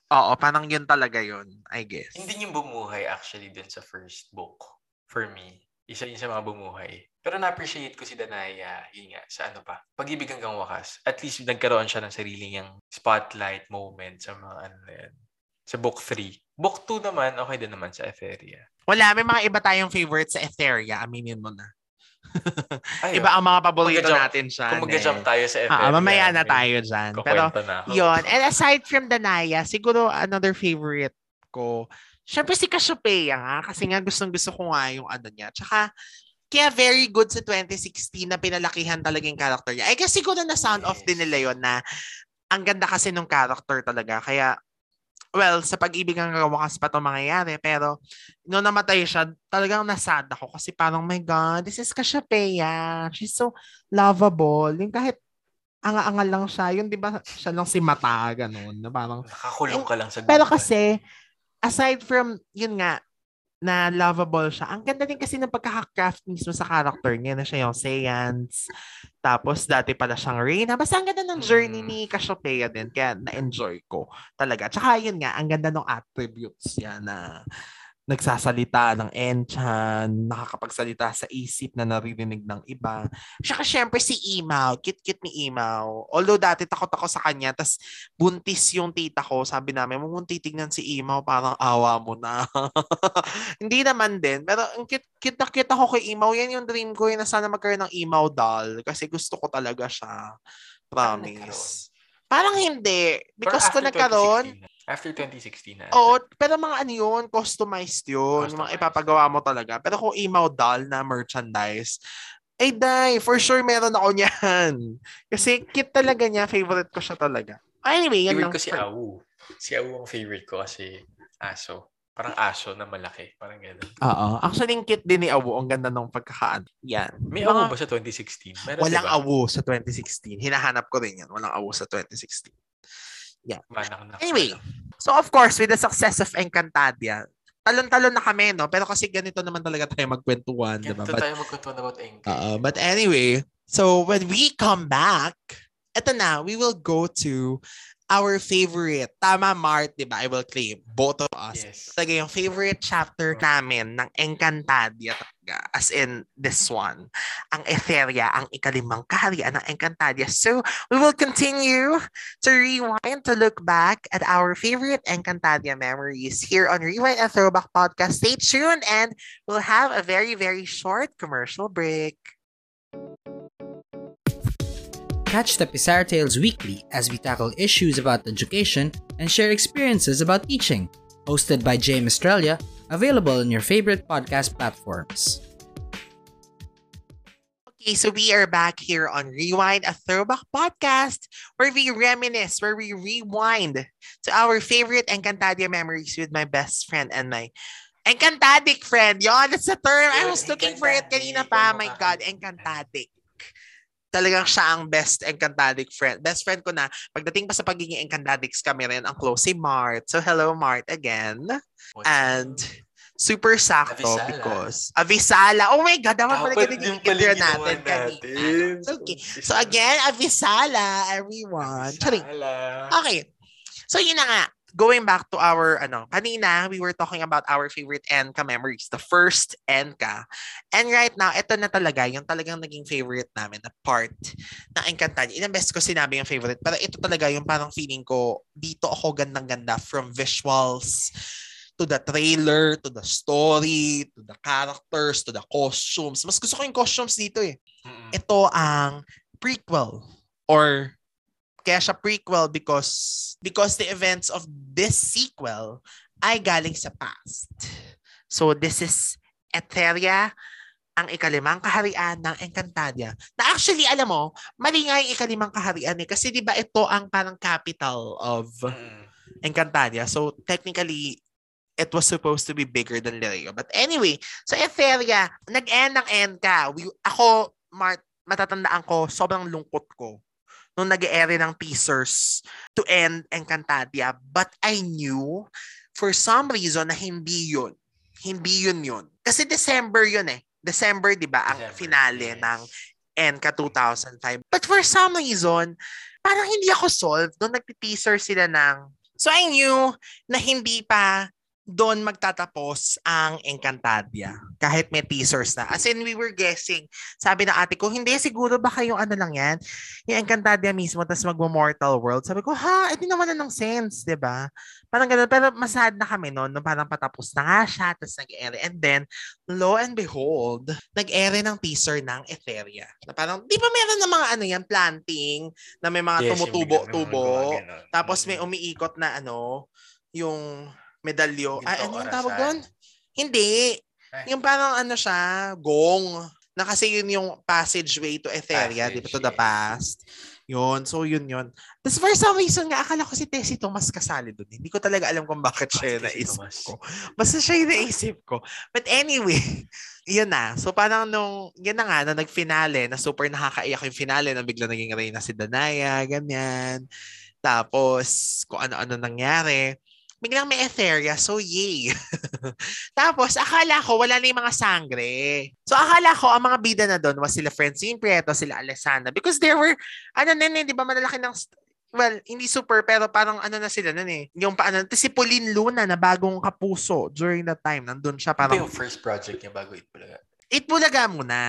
Ah, oo, parang yun talaga yun, I guess. hindi yung bumuhay actually dun sa first book. For me. Isa yun sa mga bumuhay. Pero na-appreciate ko si Danaya, yun nga, sa ano pa, pag-ibig hanggang wakas. At least nagkaroon siya ng sarili niyang spotlight moment sa mga ano na yan. Sa book 3. Book 2 naman, okay din naman sa Etheria. Wala, may mga iba tayong favorites sa Etheria, aminin mo na. [laughs] Iba ang mga paborito natin siya. Kung mag-jump tayo sa Etheria. Ah, mamaya na tayo dyan. Pero, na ako. Yon. And aside from Danaya, siguro another favorite ko, syempre si Cassiopeia nga, kasi nga gustong gusto ko nga yung ano niya. Tsaka, kaya very good sa 2016 na pinalakihan talaga yung character niya. I guess siguro na sound off din Yes. nila yon na ang ganda kasi nung character talaga. Kaya, well, sa pag-ibig ang wakas pa ito mangyayari. Pero, nung namatay siya, talagang nasad ako kasi parang, my God, this is Cassiopeia. She's so lovable. Yung kahit anga-anga lang siya, yun di ba siya lang si mata, ganun. Na parang, Nakakulong ka lang sa pero kasi, aside from, yun nga, na lovable siya. Ang ganda din kasi ng pagkaka-craft mismo sa character niya na siya yung Saiyans. Tapos dati pala siyang Reyna. Basta ang ganda ng journey Mm. ni Cassiopeia din. Kaya na-enjoy ko talaga. Tsaka yun nga, ang ganda ng attributes niya na nagsasalita ng enchan, nakakapagsalita sa isip na naririnig ng iba. Tsaka syempre si Imaw, cute-cute ni Imaw. Although dati takot ako sa kanya, tas buntis yung tita ko, sabi namin, huwag mong titignan si Imaw, parang awa mo na. [laughs] Hindi naman din, pero ang cute, cute na cute ako kay Imaw. Yan yung dream ko, yun na sana magkaroon ng Imaw doll, kasi gusto ko talaga siya. Promise. Parang hindi. Because kung nagkaroon, 2016 na. After 2016 na. Oo, pero mga ano yun, customized yun. Yung mga Customized. ipapagawa mo talaga. Pero kung email doll na merchandise, ay die, for sure meron ako niyan. [laughs] Kasi cute talaga niya, favorite ko siya talaga. Anyway, yan Favorite lang. ko si Awu. Si Awu ang favorite ko kasi aso. Parang aso na malaki. Parang gano'n. Oo. Actually, yung cute din ni Awu. Ang ganda ng pagkakaan. Yan. May Mga- Awu ba sa 2016? Meron Walang diba? Awu sa 2016. Hinahanap ko rin yan. Walang Awu sa 2016. Na. Anyway, so of course, with the success of Encantadia, talon-talon na kami, no? Pero kasi ganito naman talaga tayo magkwentuhan, di ba? Ganito tayo magkwentuhan about Enki. Uh, but anyway, so when we come back, eto na, we will go to our favorite. Tama, Mart, di ba? I will claim both of us. Yes. Talaga yung favorite chapter namin ng Encantadia. As in this one. Ang Etheria, ang ikalimang kaharian ng Encantadia. So, we will continue to rewind, to look back at our favorite Encantadia memories here on Rewind and Throwback Podcast. Stay tuned and we'll have a very, very short commercial break. Catch the Pizarro Tales weekly as we tackle issues about education and share experiences about teaching. Hosted by James Australia, available on your favorite podcast platforms. Okay, so we are back here on Rewind, a throwback podcast where we reminisce, where we rewind to our favorite Encantadia memories with my best friend and my Encantadic friend. Yon, that's the term. I was looking for it kanina pa. My God, Encantadic. Talagang siya ang best Encantadic friend. Best friend ko na. Pagdating pa sa pagiging Encantadics kami rin, ang close si Mart. So hello, Mart, again. And super sakto Avisala. because Avisala. Oh my God, dapat pala ganun yung ginawa natin natin. [laughs] Okay. So again, Avisala, everyone. Charing. Sala. Okay. So yun na nga. Going back to our, ano, kanina, we were talking about our favorite Enka memories. The first Enka. And right now, ito na talaga, yung talagang naging favorite namin na part ng Encantadia. Ilang beses ko sinabi yung favorite, pero ito talaga yung parang feeling ko, dito ako gandang-ganda from visuals to the trailer, to the story, to the characters, to the costumes. Mas gusto ko yung costumes dito eh ito ang prequel or siya prequel because because the events of this sequel ay galing sa past. So this is Etheria, ang ikalimang kaharian ng Encantadia. Na actually, alam mo, mali nga yung ikalimang kaharian eh. Kasi di ba ito ang parang capital of Mm-mm. Encantadia. So technically, it was supposed to be bigger than Lirio. But anyway, so Etheria, nag-end ng Enka. We, ako, Mart, matatandaan ko, sobrang lungkot ko nung nag-ere ng teasers to end Encantadia. But I knew, for some reason, na hindi yun. Hindi yun yun. Kasi December yun eh. December, di ba, ang December, finale yes. ng Enka 2005. But for some reason, parang hindi ako solved nung nagti-teaser sila ng So I knew na hindi pa doon magtatapos ang Encantadia. Kahit may teasers na. As in, we were guessing. Sabi ng ate ko, hindi, siguro baka yung ano lang yan. Yung Encantadia mismo, tapos magmo-Mortal World. Sabi ko, ha, edi naman na ng sense, di ba? Parang ganun. Pero masad na kami noon, nung parang patapos na nga siya, tapos nag-ere. And then, lo and behold, nag-ere ng teaser ng Etheria. Na parang, di ba meron ng mga ano yan, planting, na may mga Yes, tumutubo-tubo. Tapos may umiikot na ano, yung medalyo. Ginto Ay, ano yung tawag doon? Hindi. Ay. Yung parang ano siya, gong Na kasi yun yung passageway to Etheria, di ba? To the past. Yun. So, yun yun. Tapos for some reason nga, akala ko si Tessie Thomas kasali doon. Hindi ko talaga alam kung bakit siya yung naisip Tomas? ko. Basta siya yung naisip ko. But anyway, [laughs] yun na. So parang nung, yun na nga, na nag-finale, na super nakakaiyak yung finale, na bigla naging reyna si Danaya, ganyan. Tapos, kung ano-ano nangyari. Biglang may Etheria, so yay. [laughs] Tapos, akala ko wala na yung mga sangre. So, akala ko ang mga bida na doon was sila Francine Prieto, sila Alessandra. Because there were, ano na yun, eh, di ba, malalaki ng, well, hindi super, pero parang ano na sila nun eh. Yung paano, si Pauline Luna na bagong kapuso during that time. Nandun siya Ito parang, yung first project niya bago Itbulaga. Itbulaga muna.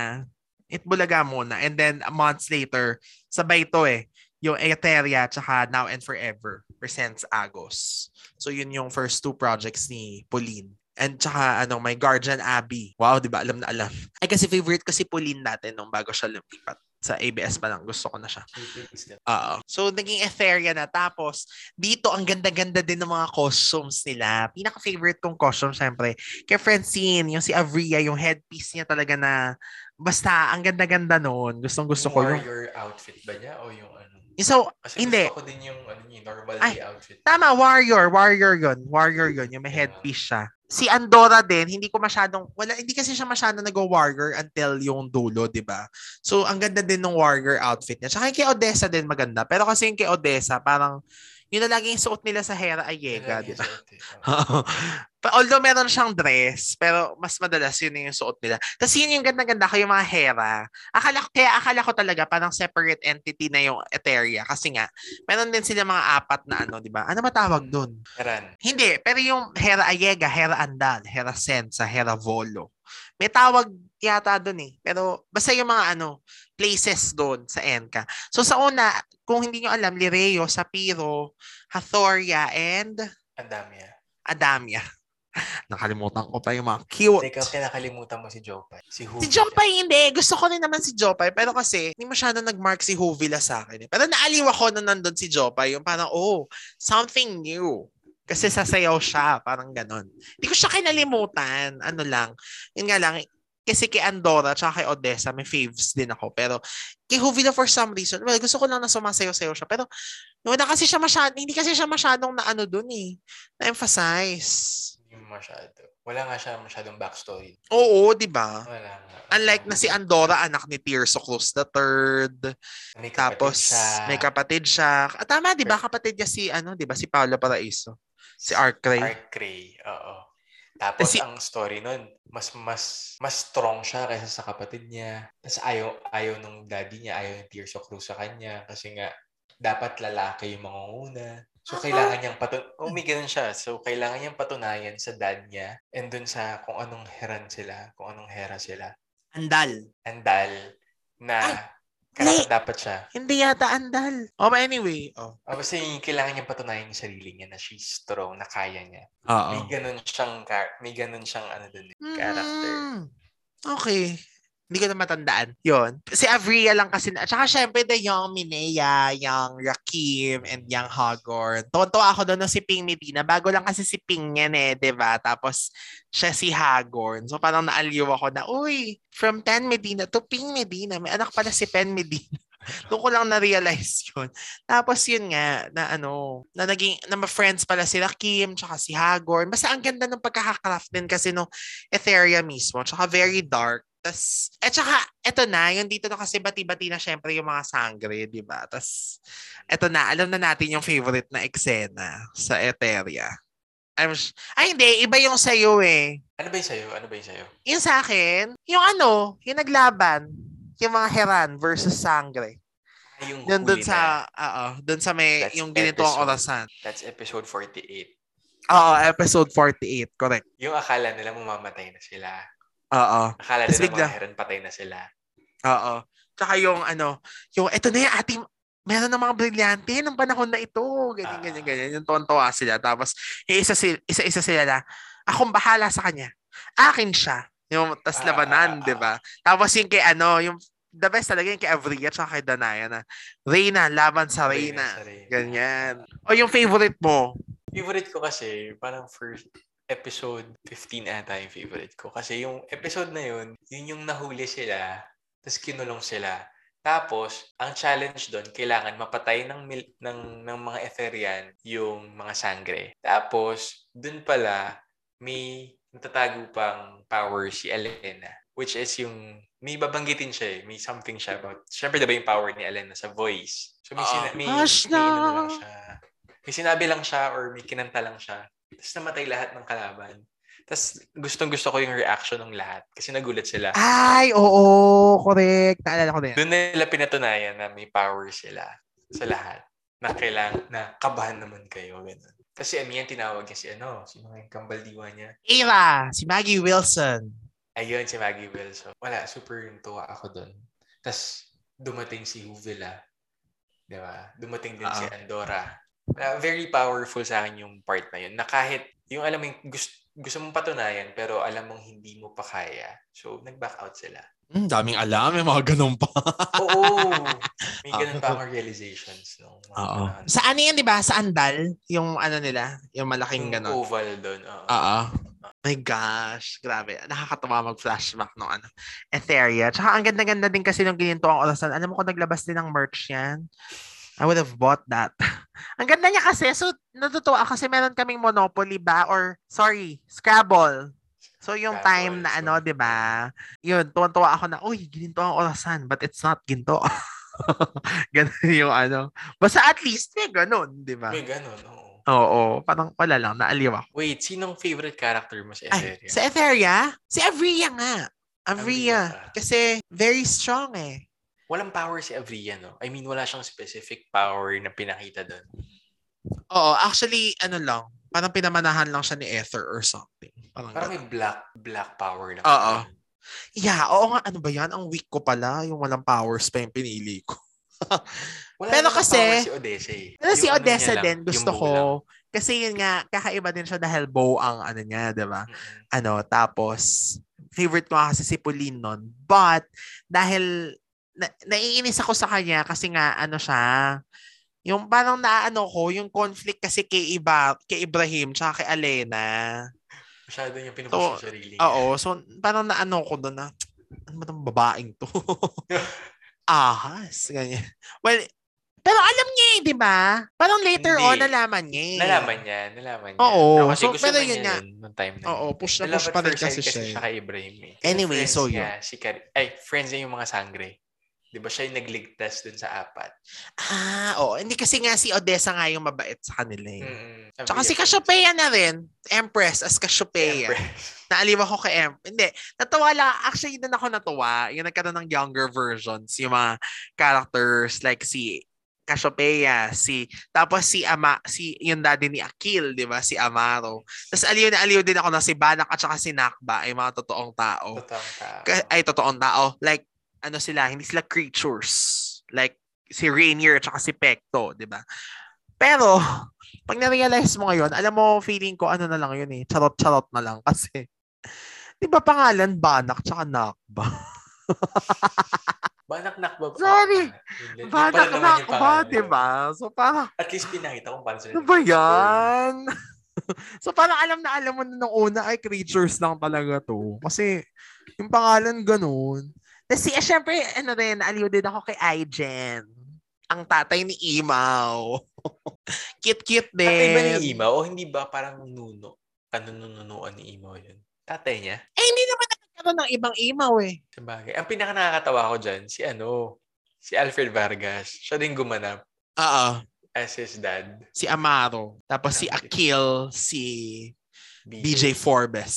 Itbulaga muna. And then, months later, sabay to eh. Yung Etheria, tsaka Now and Forever presents Agos. So, yun yung first two projects ni Pauline. And tsaka, ano, may Guardian Abbey. Wow, di ba? Alam na alam. Ay, kasi favorite ko si Pauline natin nung bago siya lumipat. Sa ABS pa lang. Gusto ko na siya. Oo. So, naging Etheria na. Tapos, dito, ang ganda-ganda din ng mga costumes nila. Pinaka-favorite kong costume, syempre, kay Francine, yung si Avria, yung headpiece niya talaga na, basta, ang ganda-ganda noon. Gustong gusto yung ko yung, warrior outfit ba niya o yung ano? Yung so, Kasi Hindi. gusto ko din yung ano niya, normal Ay, outfit. tama, warrior, warrior yun. Warrior yun, yung may headpiece siya. Si Andorra din, hindi ko masyadong, wala, hindi kasi siya masyadong nag-warrior until yung dulo, di ba? So, ang ganda din ng warrior outfit niya. Tsaka yung kay Odessa din maganda. Pero kasi yung kay Odessa, parang, yun na lagi yung suot nila sa Hera Ayega, di ba? [laughs] Although meron siyang dress, pero mas madalas yun yung suot nila. Tapos yun yung ganda-ganda ko yung mga Hera. Akala, ko- kaya akala ko talaga parang separate entity na yung Etheria. Kasi nga, meron din sila mga apat na ano, di ba? Ano ba tawag dun? Karan. Hindi, pero yung Hera Ayega, Hera Andal, Hera Sensa, Hera Volo. May tawag yata dun eh. Pero basta yung mga ano, places doon sa Enka. So sa una, kung hindi nyo alam, Lireo, Sapiro, Hathoria, and Ang dami ah. Adamia. Nakalimutan ko pa yung mga cute. Teka, kinakalimutan mo si Jopay. Si Hugo. Si Jopay hindi. Gusto ko rin naman si Jopay. Pero kasi, hindi masyado nag-mark si Hovila sa akin. Eh. Pero naaliw ako na nandun si Jopay. Yung parang, oh, something new. Kasi sasayaw siya. Parang ganon. Hindi ko siya kinalimutan. Ano lang. Yun nga lang, kasi kay Andorra tsaka kay Odessa, may faves din ako. Pero kay Hovila for some reason, well, gusto ko lang na sumasayaw-sayaw siya. Pero wala kasi siya masyado, hindi kasi siya masyadong na ano dun eh. Na-emphasize. Hindi masyado. Wala nga siya masyadong backstory. Oo, di ba? Wala nga. Unlike na si Andorra, anak ni Tirso Cruz the Third. May Tapos siya. may kapatid siya. Ah, tama, 'di ba? Kapatid niya si ano, 'di ba? Si Paolo Paraiso. Si Ark Ray. Ark Ray. Oo. Tapos Si- ang story nun, mas mas mas strong siya kaysa sa kapatid niya. Tapos ayaw, ayaw nung daddy niya, ayaw yung Tears of Cruz sa kanya kasi nga dapat lalaki yung mangunguna. So, kailangan niyang patun... Oh, may ganun siya. So, kailangan niyang patunayan sa dad niya and dun sa kung anong heran sila, kung anong hera sila. Andal. Andal na Ay, karapat dapat siya. Hindi yata andal. Oh, but anyway. Oh. Oh, basta yung kailangan niyang patunayan yung sarili niya na she's strong, na kaya niya. Oo. May ganun siyang, may ganun siyang ano dun, eh, character. Mm, okay. Hindi ko na matandaan. Yon. Si Avria lang kasi. At saka syempre the young Minea, young Rakim, and young Hagor. Tonto ako doon ng si Ping Medina. Bago lang kasi si Ping yan eh, di ba? Tapos siya si Hagorn. So parang naaliw ako na, uy, from Ten Medina to Ping Medina. May anak pala si Pen Medina. [laughs] Doon ko lang na-realize yun. Tapos yun nga, na ano, na naging, na ma-friends pala sila Kim, tsaka si Hagorn. Basta ang ganda ng pagkakakraft din kasi no Etheria mismo. Tsaka very dark. Tas, eh tsaka, eto na, yung dito na kasi bati-bati na syempre yung mga sangre, di ba? Tas, eto na, alam na natin yung favorite na eksena sa Etheria. I'm sh- Ay, hindi, iba yung sa'yo eh. Ano ba yung sa'yo? Ano ba yung sa'yo? Yung sa akin, yung ano, yung naglaban, yung mga Heran versus Sangre. Ah, Yung Doon doon sa, oo, doon sa may, That's yung ginitong orasan. That's episode 48. Oo, episode 48, correct. Yung akala nila mamamatay na sila. Oo, Akala Tas nila bigla- mga heron patay na sila. oo. Tsaka yung ano, yung, eto na yung ating, meron ng mga brilyante ng panahon na ito. Ganyan, Ah. ganyan, ganyan. Yung tuwan-tuwa sila. Tapos, yung isa, sil- isa-isa sila na, akong bahala sa kanya. Akin siya. Yung tas Ah, labanan, ah, ah, di ba? Tapos yung kay ano, yung the best talaga yung kay Avria at kay Danaya na Reyna, laban sa Reyna. sa Reyna. Ganyan. O yung favorite mo? Favorite ko kasi, parang first, episode 15 ata yung favorite ko. Kasi yung episode na yun, yun yung nahuli sila, tapos kinulong sila. Tapos, ang challenge doon, kailangan mapatay ng, mil- ng, ng mga Etherian yung mga sangre. Tapos, doon pala, may natatago pang power si Elena. Which is yung, may babanggitin siya eh. May something siya about, syempre diba yung power ni Elena sa voice. So may, Ah. sina- may, Gosh, may, ano no. lang siya. May sinabi lang siya or may kinanta lang siya. Tapos namatay lahat ng kalaban. Tapos gustong gusto ko yung reaction ng lahat kasi nagulat sila. Ay, oo, correct. Naalala ko na yan. Doon nila pinatunayan na may power sila sa lahat. Na kailangan, na kabahan naman kayo. Ganun. Kasi Amiyan tinawag niya si ano, si mga kambaldiwa niya. Ira, si Maggie Wilson. Ayun, si Maggie Wilson. Wala, super yung tuwa ako doon. Tapos dumating si Huvila. Di ba? Dumating din si Ah. Andorra. Uh, very powerful sa akin yung part na yun. Na kahit, yung alam mo, yung gusto, gusto mong patunayan, pero alam mong hindi mo pa kaya. So, nag-back out sila. Hmm, daming alam, may mga ganun pa. Oo! [laughs] May ganun pa akong realizations. No? Oo. Sa ano yan, di ba? Sa Andal, yung ano nila, yung malaking Yung ganun. oval doon. oo. Oo. My gosh, grabe. Nakakatawa mag-flashback no ano. Etheria. Tsaka ang ganda-ganda din kasi nung gininto ang orasan. Alam mo kung naglabas din ng merch yan? I would have bought that. [laughs] ang ganda niya kasi. So, natutuwa kasi meron kaming Monopoly ba? Or, sorry, Scrabble. So, yung Scrabble, time na ano, so- di ba? Yun, tuwan-tuwa ako na, uy, ginto ang orasan. But it's not ginto. [laughs] ganun yung ano. Basta at least may ganun, di ba? May ganun, oo. Oo, parang wala lang, naaliw ako. Wait, sinong favorite character mo sa Ay, Etheria? sa Etheria? Si Avria nga. Avria Avria. ka. Kasi very strong eh. Walang power si Avria, no? I mean, wala siyang specific power na pinakita doon. Oo, actually, ano lang, parang pinamanahan lang siya ni Ether or something. Parang, Parang may black black power lang. Oo. Yeah, oo nga, ano ba yan? Ang weak ko pala, yung walang powers pa yung pinili ko. [laughs] Wala Pero kasi- si Odessa eh. Pero si ano Odessa lang, din, yung gusto ko. lang. Kasi yun nga, kakaiba din siya dahil bow ang ano niya, di ba? Mm-mm. ano, tapos, favorite ko kasi si Pauline nun. But, dahil, na, naiinis ako sa kanya kasi nga, ano siya, yung parang naano ko, yung conflict kasi kay Iba, kay Ibrahim, tsaka kay Alena. Masyado yung pinupush So, yung sarili. Oo, so parang naano ko doon na, ano ba itong babaeng to? [laughs] Ahas, ganyan. Well, pero alam niya eh, di ba? Parang later Hindi. on, nalaman niya eh. Nalaman niya, nalaman niya. Oo, kasi so, gusto pero yun nga. yun nung time na Oo, yun. push na push pa rin first sight kasi siya. siya eh. kay Ibrahim eh. Anyway, so niya, Si Kar- ay, friends niya yung mga sangre. Di ba siya yung nagligtas dun sa apat? Ah, oo. Hindi kasi nga si Odessa nga yung mabait sa kanila eh. Mm-mm. Tsaka si Cassiopeia na rin. Empress as Cassiopeia. Empress. [laughs] Naaliw ako kay Em. Hindi. Natuwa lang. Actually, doon ako natuwa. Yung nagkaroon ng younger versions. Yung mga characters like si Cassiopeia, si tapos si Ama, si yung daddy ni Akil, 'di ba? Si Amaro. Tapos aliw na aliw din ako na si Banak at saka si Nakba ay mga totoong tao. Totoong tao. Ay totoong tao. Like ano sila, hindi sila creatures. Like si Rainier at si Pecto, 'di ba? Pero pag na-realize mo ngayon, alam mo feeling ko ano na lang yun eh, charot-charot na lang kasi 'di ba pangalan Banak tsaka Nakba? [laughs] Banak-nak ba? Sorry. Oh, yun- yun pala Banak Nakba. 'di ba? So parang At least pinakita kung paano sila. ano ba yan? [laughs] so parang alam na alam mo na nung una ay creatures lang talaga to. Kasi yung pangalan ganun. Tapos si, eh, syempre, ano rin, aliw din ako kay Ijen. Ang tatay ni Imaw. [laughs] Cute-cute din. Tatay ba ni Imaw o hindi ba parang nuno? Kanununuan ni Imaw yun? Tatay niya? Eh, hindi naman nagkaroon ng ibang Imaw eh. Sabagay. Ang pinaka nakakatawa ko dyan, si ano, si Alfred Vargas. Siya din gumanap Oo. as his dad. Si Amaro. Tapos si Akil, si BJ Forbes.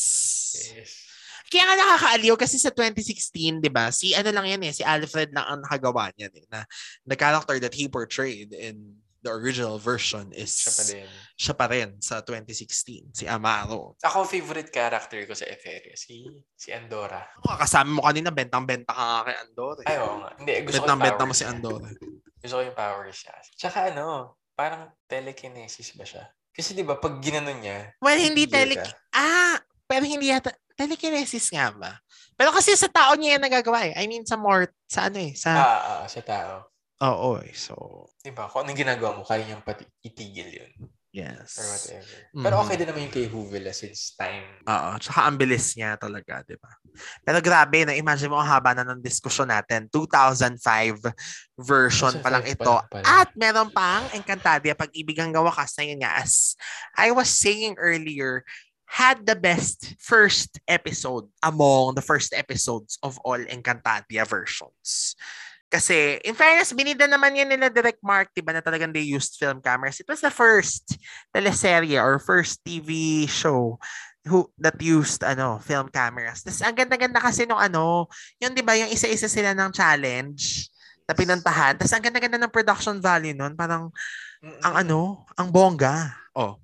Yes. Kaya nga nakakaaliw kasi sa 2016, 'di ba? Si ano lang yan eh, si Alfred lang ang nakagawa niyan eh, na the character that he portrayed in the original version is Siya pa din. siya pa rin sa 2016, si Amaro. Ako, favorite character ko sa Etheria, si si Andorra. Oh, kasama mo kanina, bentang-benta ka nga kay Andor. Eh. Ay, oo nga. Hindi, gusto Bentang-benta mo si niya. Andor. Gusto ko yung powers niya. Tsaka ano, parang telekinesis ba siya? Kasi di ba pag ginanon niya, Well, hindi Tigil tele... ka. Ah, pero hindi yata... Telekinesis nga ba? Pero kasi sa tao niya yan nagagawa eh. I mean, sa mort, sa ano eh. Sa... ah, ah, sa tao. Oo eh. So, Di ba? Kung anong ginagawa mo, kaya niyang pati itigil yun. Yes. or whatever. Pero Mhm. okay din naman yung kay Huvila since time. Oo, tsaka ang bilis niya talaga, di ba? Pero grabe, na-imagine mo ang haba na ng diskusyon natin. 2005 version pa lang 2005 ito. pa lang pala. At meron pang Encantadia, Pag-ibig ang Gawakas na yun nga. As I was saying earlier, had the best first episode among the first episodes of all Encantadia versions. Kasi, in fairness, binida naman yan nila Direct Mark, di ba, na talagang they used film cameras. It was the first teleserye or first TV show who that used ano film cameras. Tapos ang ganda-ganda kasi nung ano, yung 'di ba, yung isa-isa sila ng challenge na pinuntahan. Tapos ang ganda-ganda ng production value nun, parang Mm-mm. ang ano, ang bongga. Oh.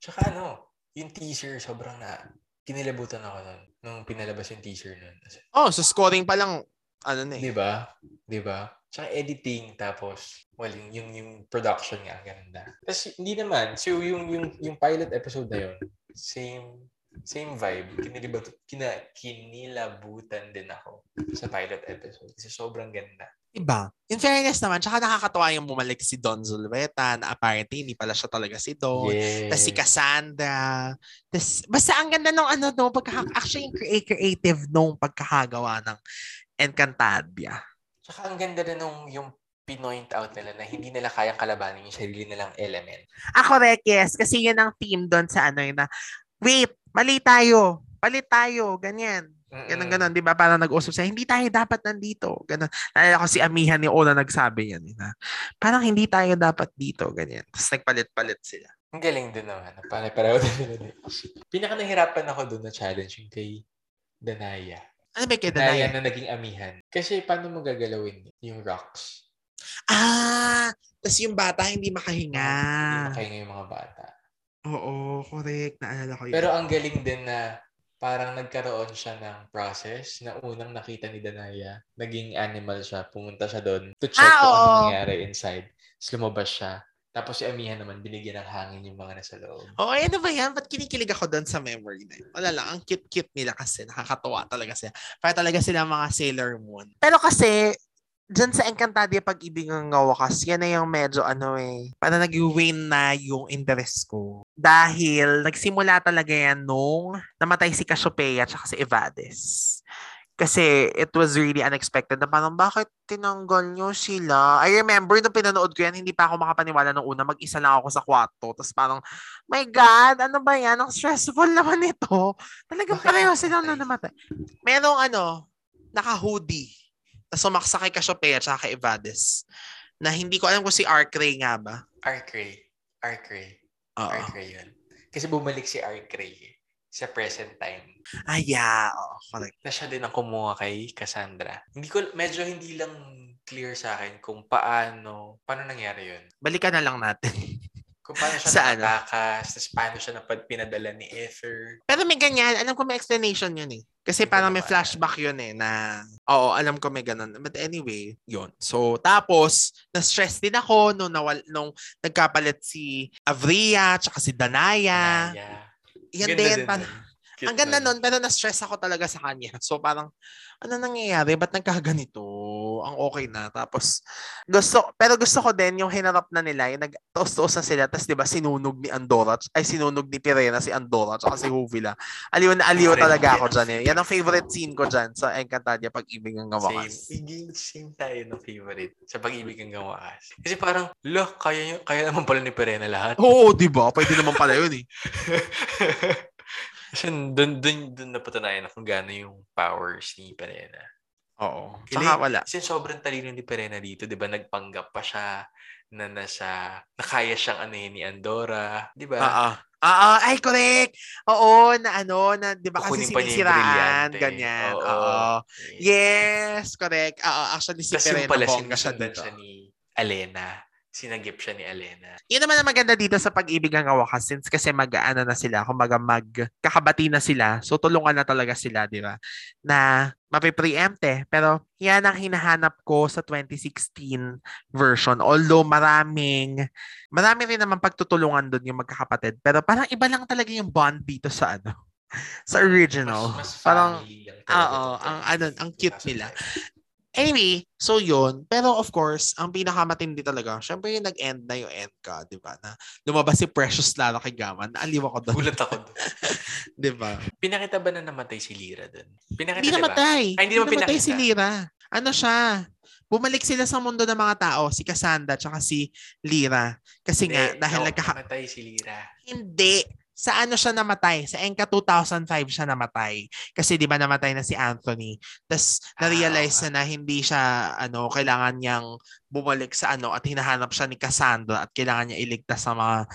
Tsaka ano, yung teaser, sobrang na, kinilabutan ako nun, nung pinalabas yung teaser nun. Oh, so scoring pa lang ano na Di eh. ba? Di ba? Tsaka editing, tapos, well, yung, yung, yung production nga, ang ganda. Tapos, hindi naman. So, yung, yung, yung pilot episode na yun, same, same vibe. Kinilibut, kina, kinilabutan din ako sa pilot episode. Kasi sobrang ganda. Iba. In fairness naman, tsaka nakakatawa yung bumalik si Don Zulveta na apparently hindi pala siya talaga si Don. Yeah. Tapos si Cassandra. Tapos, basta ang ganda nung ano, no, pagka, actually yung crea- creative nung pagkakagawa ng Encantadia. Tsaka ang ganda rin nung yung pinoint out nila na hindi nila kayang kalabanin yung sarili nilang element. Ah, correct, yes. Kasi yun ang team doon sa ano yun na, wait, mali tayo. Palit tayo. Ganyan. Ganun, Mm-mm. ganun. Di ba? Parang nag-usap siya, hindi tayo dapat nandito. Ganun. Nalala ko si Amihan ni Ola nagsabi yan. eh, Na, parang hindi tayo dapat dito. Ganyan. Tapos nagpalit-palit sila. Ang galing din naman. Pare pareho din din. Pinaka nahirapan ako doon na challenge yung kay Danaya. Ano ba kay Danaya Danaya? na naging amihan. Kasi paano mo gagalawin yung rocks? Ah! Tapos yung bata hindi makahinga. Hindi makahinga yung mga bata. Oo, correct. Naalala ko yun. Pero ang galing din na parang nagkaroon siya ng process na unang nakita ni Danaya, naging animal siya, pumunta siya doon to check Ah, kung ano nangyari inside. Tapos lumabas siya. Tapos si Amihan naman, binigyan ng hangin yung mga nasa loob. Oo, oh, ano ba yan? Ba't kinikilig ako doon sa memory na yun? Wala lang, ang cute-cute nila kasi. Nakakatuwa talaga sila. Para talaga sila mga Sailor Moon. Pero kasi, dyan sa Encantadia Pag-ibig ng Wakas, yan na yung medyo ano eh, para nag-wane na yung interest ko. Dahil nagsimula talaga yan nung namatay si Cassiopeia at si Evades. Kasi it was really unexpected na parang bakit tinanggal nyo sila? I remember nung pinanood ko yan, hindi pa ako makapaniwala nung una. Mag-isa lang ako sa kwarto. Tapos parang, my God, ano ba yan? Ang stressful [laughs] naman ito. Talagang pareho silang na namatay. Merong ano, naka-hoodie. Tapos sumaksa kay Cassiopeia at kay Evades. Na hindi ko alam kung si Arcray nga ba. Arcray. Arcray. Oo. Arcray yun. Kasi bumalik si Arcray eh, sa present time. Ah, yeah. Oo, correct. Na siya din ang kumuha kay Cassandra. Hindi ko, medyo hindi lang clear sa akin kung paano, paano nangyari yun. Balikan na lang natin. [laughs] Kung paano siya Sa ano? nakatakas, tapos paano siya napad pinadala ni Ether. Pero may ganyan. Alam ko may explanation yun eh. Kasi parang may flashback yun eh na, oo, alam ko may ganun. But anyway, yun. So, tapos, na-stress din ako nung, nawal, nung nagkapalit si Avria tsaka si Danaya. Naya. Yan Ganda din. din nun. Cute ang ganda nun. pero na-stress ako talaga sa kanya. [laughs] So, parang, ano nangyayari? Ba't nagkaganito? Ang okay na. Tapos, gusto, pero gusto ko din yung hinarap na nila, yung nag-toast-toast na sila, tapos di ba sinunog ni Andorra, ay sinunog ni Pirena si Andorra, tsaka si Huvila. Aliw na aliw talaga ko ako yan. dyan eh. Yan ang favorite scene ko dyan sa Encantadia Pag-ibig ng Same. Gawakas. Higing same tayo ng favorite sa pag-ibig ng gawakas. Kasi parang, lo, kaya, kaya naman pala ni Perena lahat. Oo, di ba? Pwede naman pala yun eh. [laughs] Kasi dun, dun, dun napatunayan na kung gaano yung powers ni Perena. Oo. Tsaka wala. Kasi sobrang talino ni Perena dito, di ba? Nagpanggap pa siya na nasa, nakaya siyang anuhin ni Andorra, di ba? Oo. Oo, ay correct. Oo, na ano, na 'di ba kasi sinisiraan, ganyan. Oo. Oo. Yes, correct. Oo, actually si Perena pala, bongga siya sinusundan dito. siya ni Alena. Sinagip siya ni Alena. Yun naman ang maganda dito sa pag-ibig ng wakas since kasi mag-ano na sila, kumbaga magkakabati na sila. So tulungan na talaga sila, di ba? Na mapipreempt eh. Pero yan ang hinahanap ko sa 2016 version. Although maraming, marami rin naman pagtutulungan doon yung magkakapatid. Pero parang iba lang talaga yung bond dito sa ano, [laughs] sa original. Mas, mas parang, oo, ang ano, ang cute 2005. nila. Anyway, so yun. Pero of course, ang pinakamatindi talaga, syempre yung nag-end na yung end ka, di ba? Na lumabas si Precious Lara kay Gaman. Naaliw ako doon. Gulat ako. doon. [laughs] di ba? Pinakita ba na namatay si Lira doon? Pinakita, Hindi di ba? namatay. Ay, hindi naman namatay si. Lira. Ano siya? Bumalik sila sa mundo ng mga tao, si Cassandra tsaka si Lira. Kasi nga, Hindi, dahil no, nagkaka... Namatay si Lira. Hindi. Sa ano siya namatay? Sa Enka 2005 siya namatay. Kasi di ba namatay na si Anthony. Tapos Ah, na-realize na na hindi siya ano, kailangan niyang bumalik sa ano at hinahanap siya ni Cassandra at kailangan niya iligtas sa mga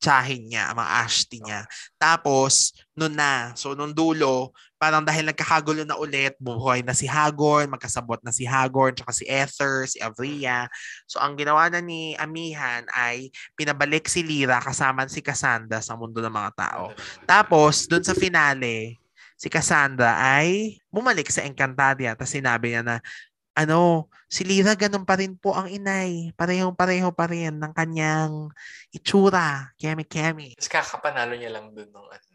tsahin niya, mga ashti niya. Tapos, noon na. So, nung dulo, parang dahil nagkakagulo na ulit, buhay na si Hagorn, magkasabot na si Hagorn, tsaka si Ether, si Avria. So, ang ginawa na ni Amihan ay pinabalik si Lyra kasama si Cassandra sa mundo ng mga tao. Tapos, dun sa finale, si Cassandra ay bumalik sa Encantadia. Tapos sinabi niya na, ano, si Lyra ganun pa rin po ang inay. Parehong-pareho pa rin ng kanyang itsura. Kemi-kemi. Tapos kakapanalo niya lang doon ng ano.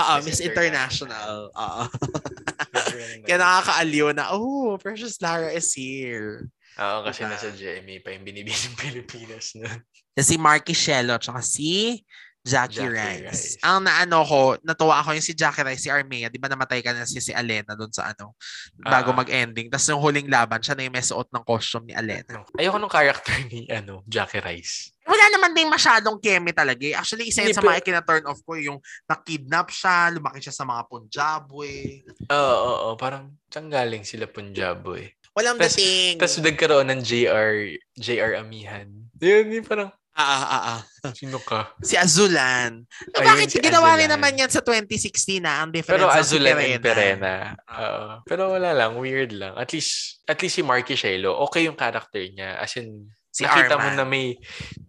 Oo, Miss Miss International. Oo. Ano [laughs] Kaya na- nakakaaliw na, oh, Precious Lara is here. Oo, kasi Diba? nasa GMA pa yung binibining [laughs] Pilipinas nun. Si Marky Shelo, tsaka si Jackie, Jackie Rice. Rice. Ang naano ko, natuwa ako yung si Jackie Rice, si Armea, di ba namatay ka na si, si Alena doon sa ano, bago Ah. mag-ending. Tapos yung huling laban, siya na yung may suot ng costume ni Alena. Ayoko nung character ni ano, Jackie Rice. Wala naman din masyadong kemi talaga. eh. Actually, isa yun sa mga kina-turn off ko, yung nakidnap siya, lumaki siya sa mga Punjabwe. Oo, oo, oo. Parang saan galing sila Punjabo eh. Walang Tas- dating. Tapos nagkaroon ng JR, JR Amihan. Yun, yung parang, Ah, ah, ah, ah. sino ka? Si Azulan. Ayun, Bakit si ginawa rin Azulan. naman yan sa 2016 na ang difference Pero ng si Azulan Perena. and Perena. Oo. Pero wala lang, weird lang. At least, at least si Marky Shelo, okay yung character niya. As in, Si nakita Arman. mo na may,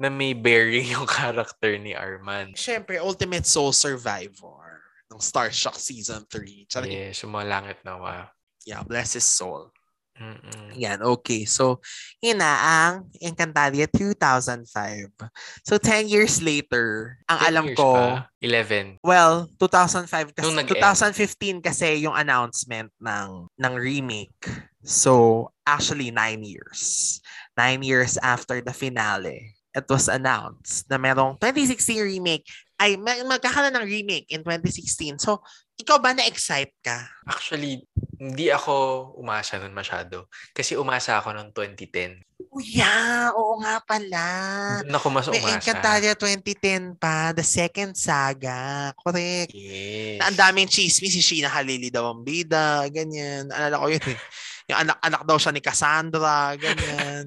na may bearing yung character ni Arman. Siyempre, Ultimate Soul Survivor ng Star Shock Season 3. Tsaka, Yeah, sumalangit na wa. yeah, bless his soul. Mm-mm. Yan, okay. So, yun na ang Encantadia 2005. So, 10 years later, ang 10 alam years ko, pa, 11. well, 2005 kasi, Nung nag-end. 2015 kasi yung announcement ng, ng remake. So, actually, 9 years. 9 years after the finale, it was announced na merong 2016 remake ay mag- magkakaroon ng remake in 2016. So, ikaw ba na-excite ka? Actually, hindi ako umasa nun masyado. Kasi umasa ako noong 2010. Oh yeah, oo nga pala. Doon ako mas May umasa. Encantadia 2010 pa, the second saga. Correct. Yes. Na ang daming chismis, si Sheena Halili daw ang bida, ganyan. Alala ko yun eh. Yung anak-anak daw siya ni Cassandra, ganyan.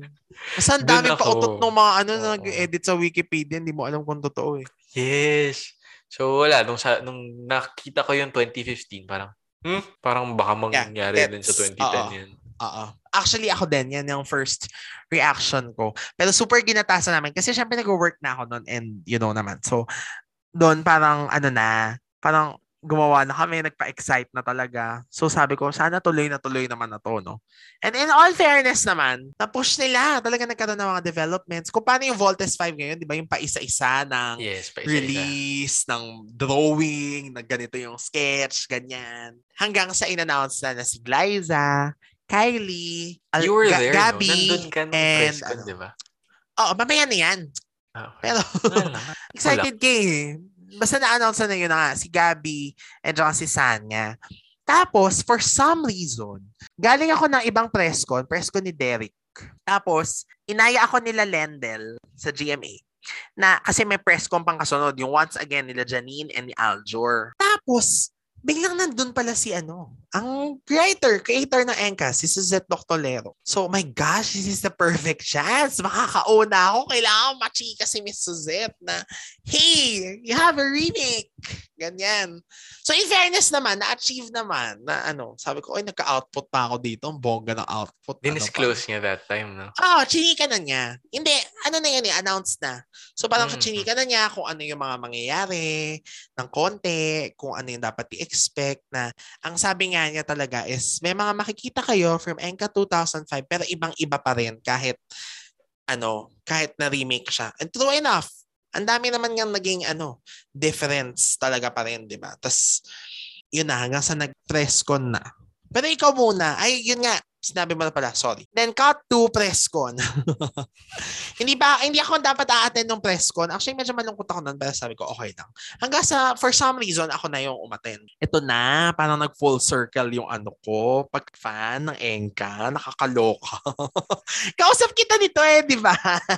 Basta ang [laughs] Dun daming ako. pautot ng mga ano na nag-edit sa Wikipedia, hindi mo alam kung totoo eh. Yes. So wala, nung, sa, nung nakita ko yung 2015, parang, hmm, parang baka mangyari din sa that's- 2010 oo. yun. Oo. Actually, ako din, yan yung first reaction ko. Pero super ginatasan namin kasi syempre nag-work na ako noon and you know naman. So, doon parang ano na, parang gumawa na kami, nagpa-excite na talaga. So sabi ko, sana tuloy na tuloy naman na to, no? And in all fairness naman, na-push nila. Talaga nagkaroon ng mga developments. Kung paano yung Voltes 5 ngayon, di ba? Yung paisa-isa ng Yes, pa isa-isa. release, ng drawing, na ganito yung sketch, ganyan. Hanggang sa in-announce na na si Glyza, Kylie, Al- You were Ga- there, Gabby, no? Nandun ka nung and press con, ano. di ba? Oo, mamaya na yan. Ah, okay. Pero [laughs] excited ka eh. Basta na-announce na yun na nga, si Gabby and saka si Sanya. Tapos, for some reason, galing ako ng ibang press con, press con ni Derek. Tapos, inaya ako nila Lendel sa GMA na kasi may press con pang kasunod, yung once again nila Janine and ni Aljor. Tapos, biglang nandun pala si ano, ang writer, creator ng Enka, si Suzette Doctolero. So, my gosh, this is the perfect chance. Makakauna ako. Kailangan machika si Miss Suzette na, hey, you have a remake. Ganyan. So, in fairness naman, na-achieve naman na ano, sabi ko, ay, nagka-output pa ako dito. Ang bongga ng output. Ano? Dinisclose niya that time, no? Oo, oh, chinika na niya. Hindi, ano na yan eh, announced na. So parang Mm. chinika na niya kung ano yung mga mangyayari ng konti, kung ano yung dapat i-expect na. Ang sabi nga niya talaga is, may mga makikita kayo from Enka 2005 pero ibang-iba pa rin kahit ano, kahit na remake siya. And true enough, ang dami naman niyang naging ano, difference talaga pa rin, di ba? Tapos, yun na, hanggang sa nag-press con na. Pero ikaw muna, ay yun nga, Sinabi mo na pala, sorry. Then cut to press con. [laughs] hindi ba, hindi ako dapat a-attend ng press con. Actually, medyo malungkot ako nun, pero sabi ko, okay lang. Hanggang sa, for some reason, ako na yung umattend. Ito na, parang nag full circle yung ano ko. Pag fan ng Enka, nakakaloka. [laughs] Kausap kita nito eh, di ba?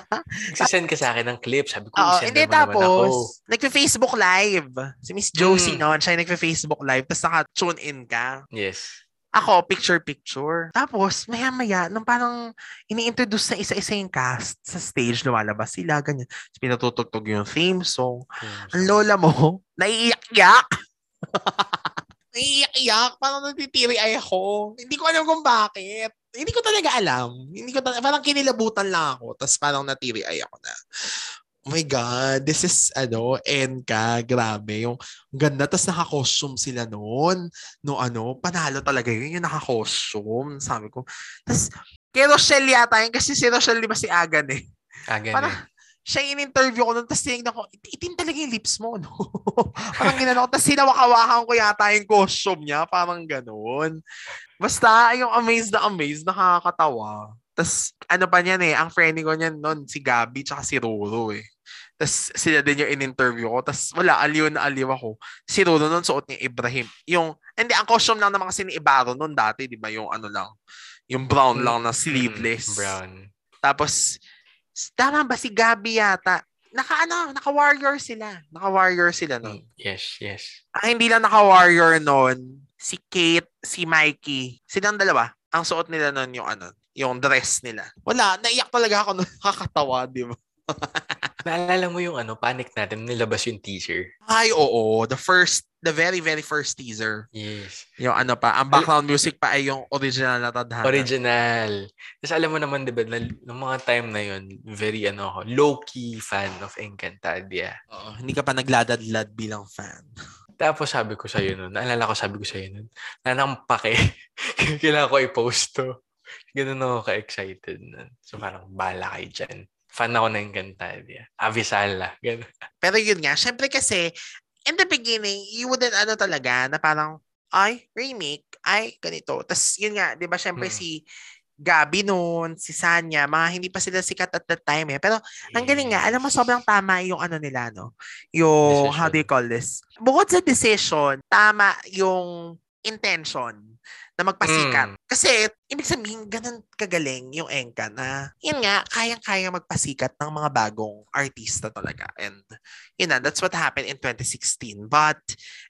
[laughs] Nagsisend ka sa akin ng clip. Sabi ko, Oo, send hindi tapos, nagpe-Facebook live. Si Miss Josie Mm. noon, siya nagpe-Facebook live, tapos naka-tune in ka. Yes. Ako, picture-picture. Tapos, maya-maya, nung parang ini-introduce na isa-isa yung cast sa stage, lumalabas sila, ganyan. Pinatutugtog yung theme song. Ang lola mo, [laughs] naiiyak-iyak. [laughs] naiiyak-iyak. Parang natitiri ay ako. Hindi ko alam kung bakit. Hindi ko talaga alam. Hindi ko talaga, parang kinilabutan lang ako. Tapos parang natiri ay ako na. Oh my God, this is, ano, Enka, grabe. Yung ang ganda, tapos naka-costume sila noon. No, ano, panalo talaga yun, yung naka-costume. Sabi ko. Tapos, kay Rochelle yata yun, kasi si Rochelle, di ba si Agan eh. Ah, ganun. Parang, siya yung in-interview ko nun, tapos tinignan ko, "It- itim talaga yung lips mo, no? [laughs] parang ginano ko, tapos sinawakawakan ko yata yung costume niya, parang ganun. Basta, yung amazed na amazed, nakakatawa. Tapos, ano pa niyan eh, ang friendly ko niyan nun, si Gabi, tsaka si Roro eh. Tapos, sila din yung in-interview ko. Tapos, wala, aliw na aliw ako. Si Roro nun, suot ni Ibrahim. Yung, hindi, ang costume lang naman kasi ni Ibaro nun dati, di ba? Yung ano lang, yung brown lang na sleeveless. Mm, brown. Tapos, tama ba si Gabi yata? Naka ano, naka-warrior sila. Naka-warrior sila nun. Mm, Yes, yes. Ah, hindi lang naka-warrior nun. Si Kate, si Mikey. Silang dalawa. Ang suot nila nun yung ano, yung dress nila. Wala, naiyak talaga ako nun. [laughs] Nakakatawa, di ba? [laughs] Naalala mo yung ano, panic natin, nilabas yung teaser. Ay, oo. The first, the very, very first teaser. Yes. Yung ano pa, ang background music pa ay yung original na tadhana. Original. Tapos alam mo naman, di ba, na, nung mga time na yun, very ano ako, low-key fan of Encantadia. Oo, hindi ka pa nagladadlad bilang fan. Tapos sabi ko sa'yo nun, naalala ko sabi ko sa'yo nun, nanampake. [laughs] Kailangan ko i-post to. Ganun ako ka-excited nun. So parang bala kayo dyan. Fan ako ng Encantadia. Avisala. Ganun. Pero yun nga, syempre kasi, in the beginning, you wouldn't ano talaga, na parang, ay, remake, ay, ganito. Tapos yun nga, di ba, syempre Hmm. si Gabi noon, si Sanya, mga hindi pa sila sikat at that time eh. Pero ang galing nga, alam mo, sobrang tama yung ano nila, no? Yung, how do you call this? Bukod sa decision, tama yung intention na magpasikat. Mm. Kasi, ibig sabihin, ganun kagaling yung Enka na, yun nga, kayang-kaya magpasikat ng mga bagong artista talaga. And, yun na, that's what happened in 2016. But,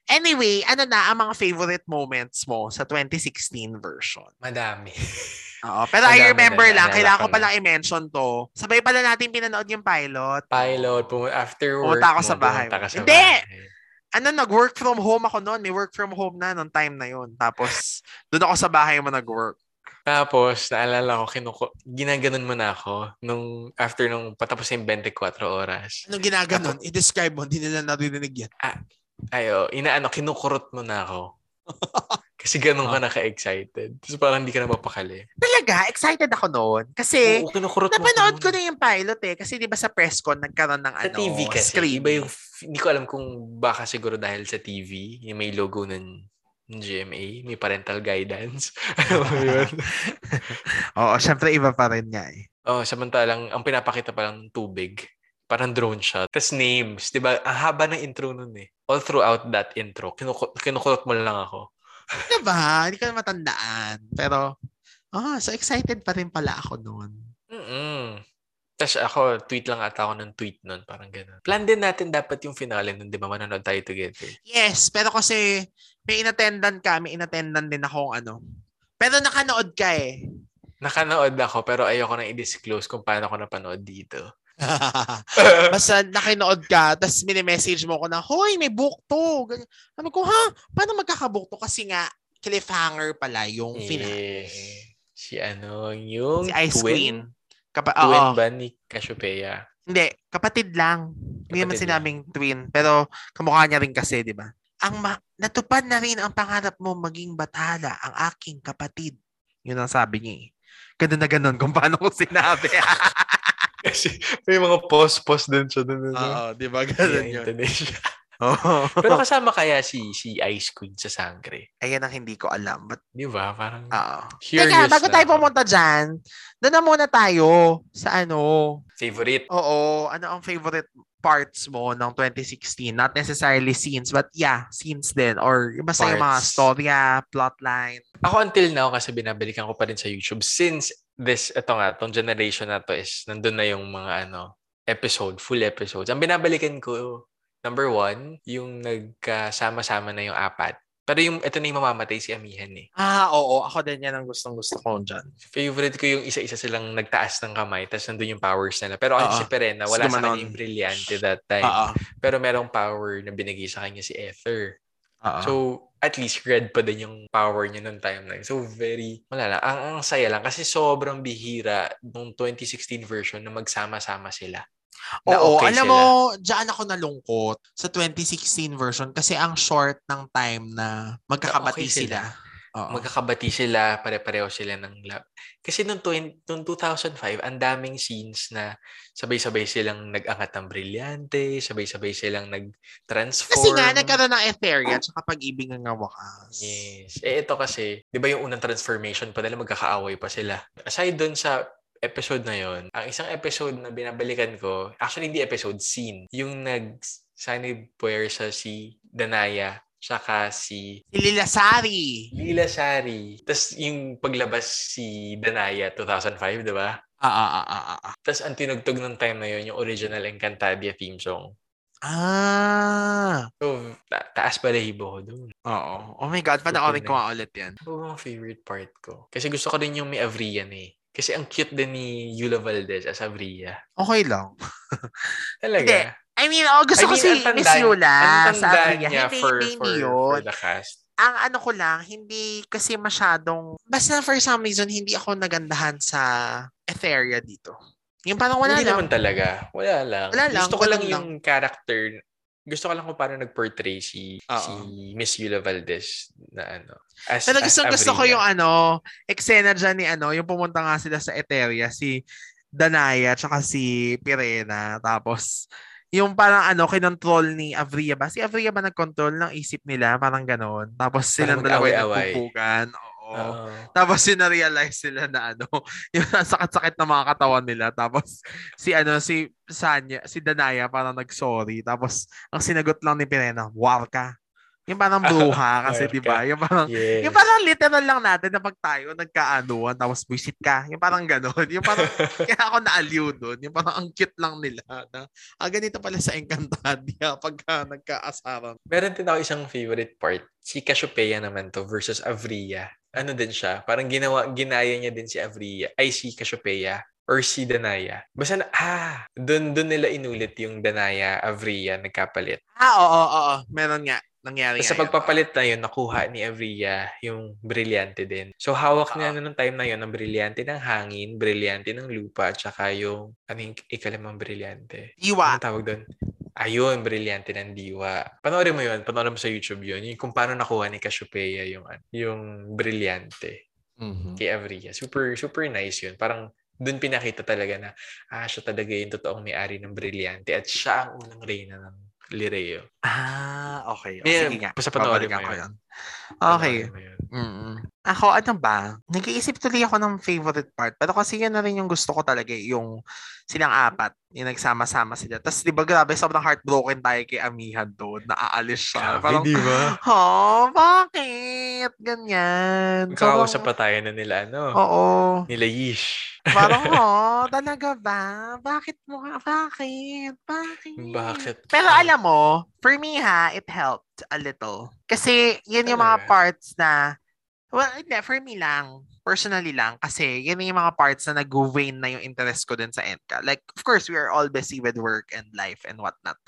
anyway, ano na ang mga favorite moments mo sa 2016 version? Madami. [laughs] Oo, pero I Madami remember na, lang, naalala kailangan ko palang i-mention to. Sabay pala natin pinanood yung pilot. Pilot, pum- after work Pumunta ako sa bahay ka sa Hindi! bahay. Ano, nag-work from home ako noon. May work from home na noong time na yun. Tapos, doon ako sa bahay mo nag-work. Tapos, naalala ko, kinuko, ginaganon mo na ako nung after nung patapos yung 24 oras. Anong ginaganon? I-describe mo, hindi nila narinig yan. Ayo, inaano, kinukurot mo na ako. [laughs] Kasi ganun ka naka-excited. Tapos parang hindi ka na mapakali. Talaga, excited ako noon. Kasi, Oo, napanood ko na yung pilot eh. Kasi di ba sa press con, nagkaroon ng Sa ano, TV kasi. screen. Iba yung, hindi ko alam kung baka siguro dahil sa TV, yung may logo ng ng GMA, may parental guidance. [laughs] Alam mo yun? [laughs] Oo, syempre iba pa rin nga eh. Oh, samantalang ang pinapakita pa lang tubig. Parang drone shot. Tapos names, 'di ba? Ang haba ng intro nun eh. All throughout that intro, kinuku- kinukulot mo lang ako. Diba? Hindi ko na matandaan. Pero, ah, so excited pa rin pala ako noon. Mm. Tapos ako, tweet lang ata ako ng tweet nun. Parang gano'n. Plan din natin dapat yung finale nun, di ba? Manonood tayo together. Yes, pero kasi may inattendan ka, may inattendan din akong ano. Pero nakanood ka eh. Nakanood ako, pero ayoko na i-disclose kung paano ako napanood dito. [laughs] Basta nakinood ka, tapos mini-message mo ko na, Hoy, may book to. Ganyan. Sabi ko, ha? Paano magkakabook to? Kasi nga, cliffhanger pala yung finale. Eh, si ano, yung Si Ice twin. Queen. Kapa Twin oo. ba ni Cassiopeia? Hindi, kapatid lang. Hindi naman Kapatid sinabing twin. Pero kamukha niya rin kasi, di ba? Ang ma- natupad na rin ang pangarap mo maging batala, ang aking kapatid. Yun ang sabi niya eh. Ganun na ganun kung paano ko sinabi. [laughs] Kasi may mga post-post din siya dun. ano? Oo, di ba? Ganun yun. intonation. [laughs] Pero kasama kaya si si Ice Queen sa Sangre? Ayan ang hindi ko alam. But, Di ba? Parang oo. curious Teka, bago na tayo pumunta dyan, doon na muna tayo sa ano. Favorite? Oo, ano ang favorite parts mo ng 2016? Not necessarily scenes, but yeah, scenes din. Or basta yung mga Parts. storya, plotline. Ako until now kasi binabalikan ko pa rin sa YouTube since this, ito nga, tong generation na to is nandun na yung mga ano, episode, full episodes. Ang binabalikan ko, number one, yung nagkasama-sama na yung apat. Pero yung, ito na yung mamamatay si Amihan eh. Ah, oo. Ako din yan ang gustong gusto ko dyan. Favorite ko yung isa-isa silang nagtaas ng kamay tapos nandun yung powers nila. Pero ako Oo. si Perena, wala sa kanya yung brillante that time. Oo. Pero merong power na binigay sa kanya si Ether. Oo. So, at least red pa din yung power niya nung time na yun. So, very, wala lang. Ang, ang saya lang kasi sobrang bihira nung 2016 version na magsama-sama sila. Na Oo, okay alam sila. mo, dyan ako nalungkot sa 2016 version kasi ang short ng time na magkakabati okay sila. sila. Oo. Magkakabati sila, pare-pareho sila ng love. Kasi nung, 20, nung 2005, ang daming scenes na sabay-sabay silang nag-angat ng brilyante, sabay-sabay silang nag-transform. Kasi nga, nagkaroon ng Etheria at pag-ibig ng wakas. Yes. Eh, ito kasi, di ba yung unang transformation pa nila, magkakaaway pa sila. Aside dun sa episode na yon ang isang episode na binabalikan ko, actually hindi episode, scene, yung nag-sanib sa si Danaya, tsaka si Si Lila Sari. Lila Shari. Tapos yung paglabas si Danaya 2005, di ba? Ah, ah, ah, ah, ah. Tapos ang tinugtog ng time na yun, yung original Encantadia theme song. Ah. So, ta- taas balahibo ko dun. Oo. Oh my God, panoorin ko Super nga ulit yan. Ito ang favorite part ko. Kasi gusto ko din yung may Avrian eh. Kasi ang cute din ni Yula Valdez as Avria. Okay lang. [laughs] Talaga. Hindi. I mean, oh, gusto I ko mean, si ang tanda- Miss Yula ang sa tanda niya Hindi, for, hindi, for, hindi for the cast. Ang ano ko lang, hindi kasi masyadong, basta for some reason, hindi ako nagandahan sa Etheria dito. Yung parang wala Hindi lang. naman talaga. Wala lang. Wala lang, Gusto ko lang yung character. Gusto ko lang kung paano nag-portray si, Oo. si Miss Yula Valdez na ano. As, Pero as gusto, gusto ko yung ano, eksena dyan ni ano, yung pumunta nga sila sa Etheria, si Danaya, tsaka si Pirena. Tapos, yung parang ano, kinontrol ni Avria ba? Si Avria ba nag-control ng isip nila? Parang ganon. Tapos silang dalawa yung nagpupugan. Oo. Oo. Tapos yun na-realize sila na ano, [laughs] yung sakit-sakit na mga katawan nila. Tapos si ano, si Sanya, si Danaya parang nag-sorry. Tapos ang sinagot lang ni Pirena, war ka. Yung parang bruha [laughs] kasi, di ba? Yung parang, Yes. yung parang literal lang natin na pag tayo nagkaanuan, tapos visit ka. Yung parang ganon. Yung parang, [laughs] kaya ako naaliw doon. Yung parang ang cute lang nila. Na, ah, ganito pala sa Encantadia [laughs] pagka nagkaasaran. Meron din ako isang favorite part. Si Cassiopeia naman to versus Avria. Ano din siya? Parang ginawa, ginaya niya din si Avria. Ay, si Cassiopeia. Or si Danaya. Basta na, ah, dun, dun nila inulit yung Danaya, Avria, nagkapalit. Ah, oo, oo, oo. Meron nga. Nangyari sa pagpapalit na yun, nakuha ni Avria yung brilyante din. So, hawak niya Oo. na nung time na yun, ang brilyante ng hangin, brilyante ng lupa, at saka yung, ano yung ikalimang brilyante? Diwa. Anong tawag doon? Ayun, brilyante ng diwa. Panoorin mo yun, panoorin mo sa YouTube yun. Yung kung paano nakuha ni Cassiopeia yung, ano, yung brilyante Mhm. kay Avria. Super, super nice yun. Parang doon pinakita talaga na, ah, siya talaga yung totoong may-ari ng brilyante at siya ang unang reyna ng Lireo. Ah, okay. O, Yeah, sige nga. basta panoorin mo ko yun. Okay. Panoorin mo yun. mm Ako, ano ba? Nag-iisip tuloy ako ng favorite part. Pero kasi yun na rin yung gusto ko talaga. eh, Yung silang apat. Yung nagsama-sama sila. Tapos, di ba grabe, sobrang heartbroken tayo kay Amihan doon. Naaalis siya. Grabe, Parang, di ba? [laughs] oh, bakit? Ganyan. Magkakausap Sobrang- pa tayo na nila, ano? Oo. Nila Yish. Parang, [laughs] oh, talaga ba? Bakit mo nga? Bakit? Bakit? Bakit? Pero alam mo, for me ha, it helped a little. Kasi yun yung mga parts na, well, hindi, for me lang, personally lang, kasi yun yung mga parts na nag-wane na yung interest ko dun sa Enka. Like, of course, we are all busy with work and life and whatnot.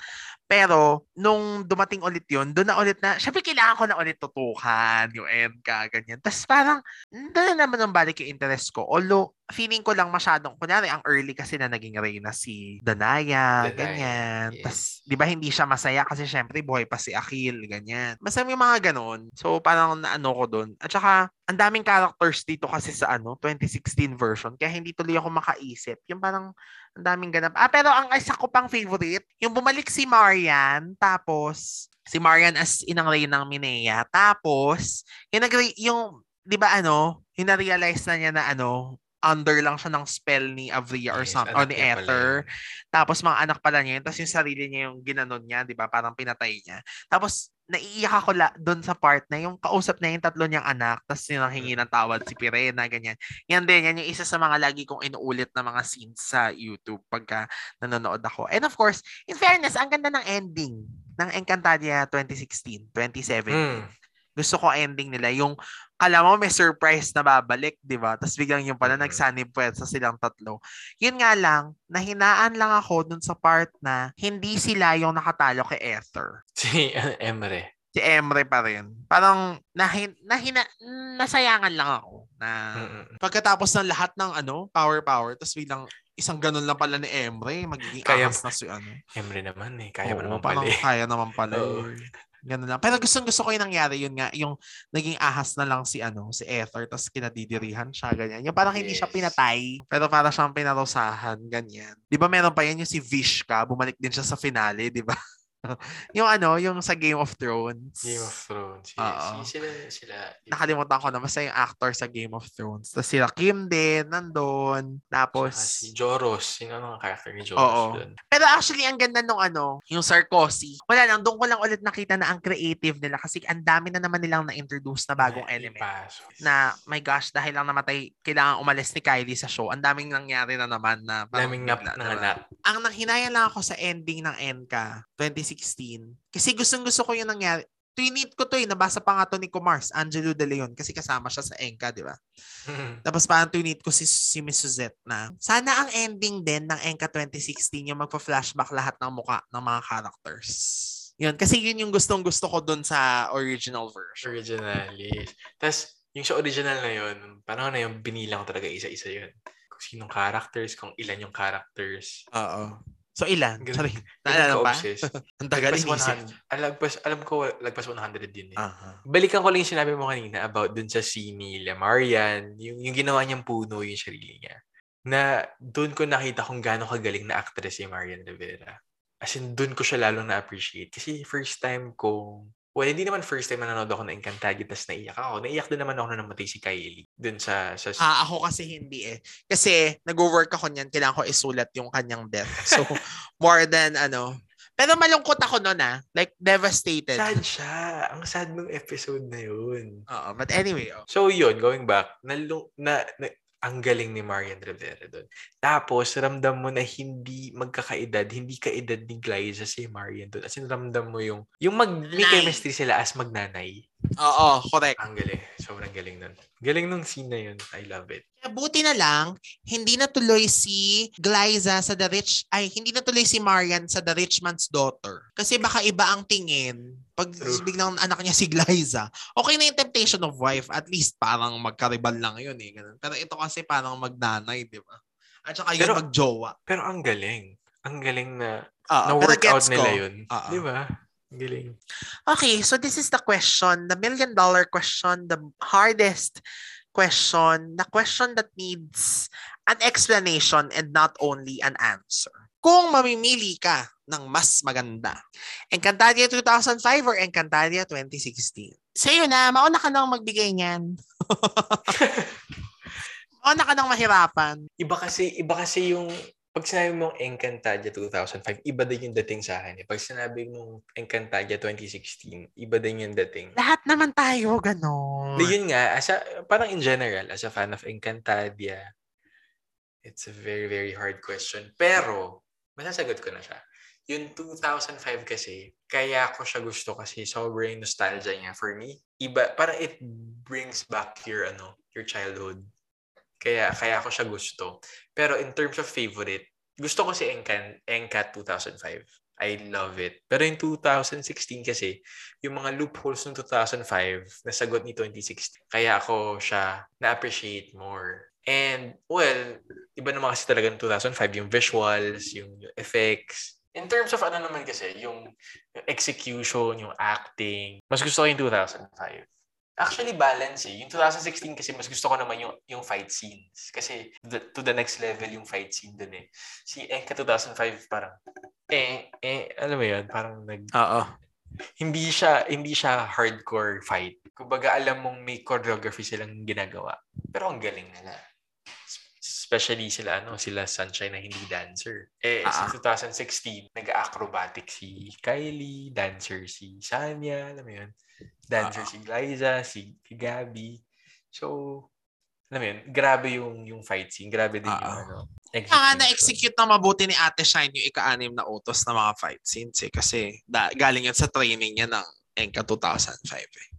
Pero, nung dumating ulit yun, doon na ulit na, syempre kailangan ko na ulit tutukan yung Enka, ganyan. Tapos parang, doon na naman ang balik yung interest ko. Although, feeling ko lang masyadong, kunyari, ang early kasi na naging reyna si Danaya, Danaya, ganyan. yes. Tapos, di ba hindi siya masaya kasi syempre buhay pa si Akil, ganyan. Basta may mga ganon. So, parang naano ko doon. At saka, ang daming characters dito kasi sa ano, 2016 version. Kaya hindi tuloy ako makaisip. Yung parang ang daming ganap. Ah, pero ang isa ko pang favorite, yung bumalik si Marian, tapos si Marian as inang ng Minea. Tapos, yung, nag yung di ba ano, yung na-realize na niya na ano, under lang siya ng spell ni Avria or Yes, something, or ni Ether. Tapos mga anak pala niya yun. Tapos yung sarili niya yung ginanon niya, di ba? Parang pinatay niya. Tapos naiiyak ako la, doon sa part na yung kausap na yung tatlo niyang anak, tapos yung hingi ng tawad si Pirena, ganyan. Yan din, yan yung isa sa mga lagi kong inuulit na mga scenes sa YouTube pagka nanonood ako. And of course, in fairness, ang ganda ng ending ng Encantadia 2016, 2017 Mm. Gusto ko ending nila. Yung, kala mo may surprise na babalik, di ba? Tapos biglang yung pala, Mhm. nagsanib sa silang tatlo. Yun nga lang, nahinaan lang ako dun sa part na hindi sila yung nakatalo kay Ether. Si uh, [laughs] Emre. Si Emre pa rin. Parang, nahin, nahina, nasayangan lang ako na Mm-mm. pagkatapos ng lahat ng ano, power power, tapos biglang isang ganun lang pala ni Emre, magiging Kaya- na si ano. Emre naman eh. Kaya Oo, naman pala eh. kaya naman pala. [laughs] Eh. Ganun lang. Pero gusto gusto ko yung nangyari yun nga, yung naging ahas na lang si ano, si Ether, tapos kinadidirihan siya, ganyan. Yung parang hindi siya Yes. pinatay, pero para siyang pinarusahan, ganyan. Di ba meron pa yan yung si Vishka, bumalik din siya sa finale, di ba? [laughs] [laughs] yung ano, yung sa Game of Thrones. Game of Thrones. Yes. Oo. Si- Sila, sila. Nakalimutan ko na, basta yung actor sa Game of Thrones. Tapos sila Kim din, nandun. Tapos, Saka si Joros. Sino ang character ni Joros Oo. Pero actually, ang ganda nung ano, yung Sarkozy. Wala lang, doon ko lang ulit nakita na ang creative nila kasi ang dami na naman nilang na-introduce na bagong Na element. ipasok. Na, my gosh, dahil lang namatay, kailangan umalis ni Kylie sa show. Ang daming nangyari na naman na Daming nap bigla, ng diba? anak. Ang nanghinaya lang ako sa ending ng Enka 2016. Kasi gustong gusto ko yung nangyari. Tweet ko to eh, nabasa pa nga to ni Kumars, Angelo De Leon, kasi kasama siya sa Enka, di ba? Tapos parang tweet ko si, si Miss Suzette na sana ang ending din ng Enka 2016 yung magpa-flashback lahat ng muka ng mga characters. Yun, kasi yun yung gustong gusto ko dun sa original version. Originally. Tapos, yung sa original na yun, parang na yung binilang talaga isa-isa yun. Kung sinong characters, kung ilan yung characters. Oo. So ilan? Ganun- Sorry. Naalala pa? [laughs] Ang tagal inisip. 100. Ah, Lagpas, alam ko, lagpas 100 din eh. Aha. Balikan ko lang yung sinabi mo kanina about dun sa scene ni Lamarian, yung, yung ginawa niyang puno yung sarili niya. Na doon ko nakita kung gaano kagaling na actress si Marian Rivera. As in, doon ko siya lalong na-appreciate. Kasi first time ko, well, hindi naman first time na nanonood ako ng Encantadia tas naiyak ako. Naiyak din naman ako na namatay si Kylie. Doon sa, sa Ah, ako kasi hindi eh. Kasi nag-work ako niyan, kailangan ko isulat yung kanyang death. So, [laughs] more than ano. Pero malungkot ako noon ah. Like, devastated. sad siya. Ang sad nung episode na yun. Oo, but anyway, oh. So yun, going back, nalung, na, na, ang galing ni Marian Rivera doon. Tapos, ramdam mo na hindi magkakaedad, hindi kaedad ni Glyza si Marian doon. As in, ramdam mo yung, yung mag, may chemistry sila as magnanay. Oo, correct. Ang galing. Sobrang galing nun. Galing nung scene na yun. I love it. Buti na lang, hindi natuloy si Glyza sa The Rich, ay, hindi natuloy si Marian sa The Rich Man's Daughter. Kasi baka iba ang tingin pag True. biglang anak niya si Glyza. Okay na yung Temptation of Wife, at least parang magkaribal lang yun eh. Ganun. Pero ito kasi parang magnanay, di ba? At saka yun Pero- magjowa. Pero ang galing. Ang galing na pero na-workout gets nila ko. yun. Oo. Di ba? Galing. Okay, so this is the question, the million dollar question, the hardest question, the question that needs an explanation and not only an answer. Kung mamimili ka ng mas maganda, Encantadia 2005 or Encantadia 2016? Sa'yo na, mauna ka nang magbigay niyan. [laughs] mauna ka nang mahirapan. Iba kasi, iba kasi yung pag sinabi mong Encantadia 2005, iba din yung dating sa akin. Eh. Pag sinabi mong Encantadia 2016, iba din yung dating. Lahat naman tayo, ganon. Na yun nga, as a, parang in general, as a fan of Encantadia, it's a very, very hard question. Pero, masasagot ko na siya. Yung 2005 kasi, kaya ko siya gusto kasi sobrang nostalgia niya for me. Iba, parang it brings back your, ano, your childhood. Kaya, kaya ko siya gusto. Pero in terms of favorite, gusto ko si Encan, Encat 2005. I love it. Pero in 2016 kasi, yung mga loopholes ng 2005, nasagot ni 2016. Kaya ako siya na-appreciate more. And, well, iba naman kasi talaga ng 2005, yung visuals, yung effects. In terms of ano naman kasi, yung execution, yung acting, mas gusto ko yung 2005. Actually, balance eh. Yung 2016 kasi mas gusto ko naman yung, yung fight scenes. Kasi the, to the next level yung fight scene dun eh. Si Enka 2005 parang, eh, eh, alam mo yun, parang nag... Oo. Hindi siya, hindi siya hardcore fight. Kumbaga, alam mong may choreography silang ginagawa. Pero ang galing nila. Especially sila, ano, sila Sunshine na hindi dancer. Eh, Ah. sa 2016, nag-acrobatic si Kylie, dancer si Sanya, alam mo yun. Dancer Ah. si Liza, si, si Gabby. So, alam mo yun, grabe yung, yung fight scene. Grabe din yung, Ah. ano, execution. na-execute na mabuti ni Ate Shine yung ika-anim na utos na mga fight scenes eh. Kasi da, galing yan sa training niya ng Enka 2005 eh.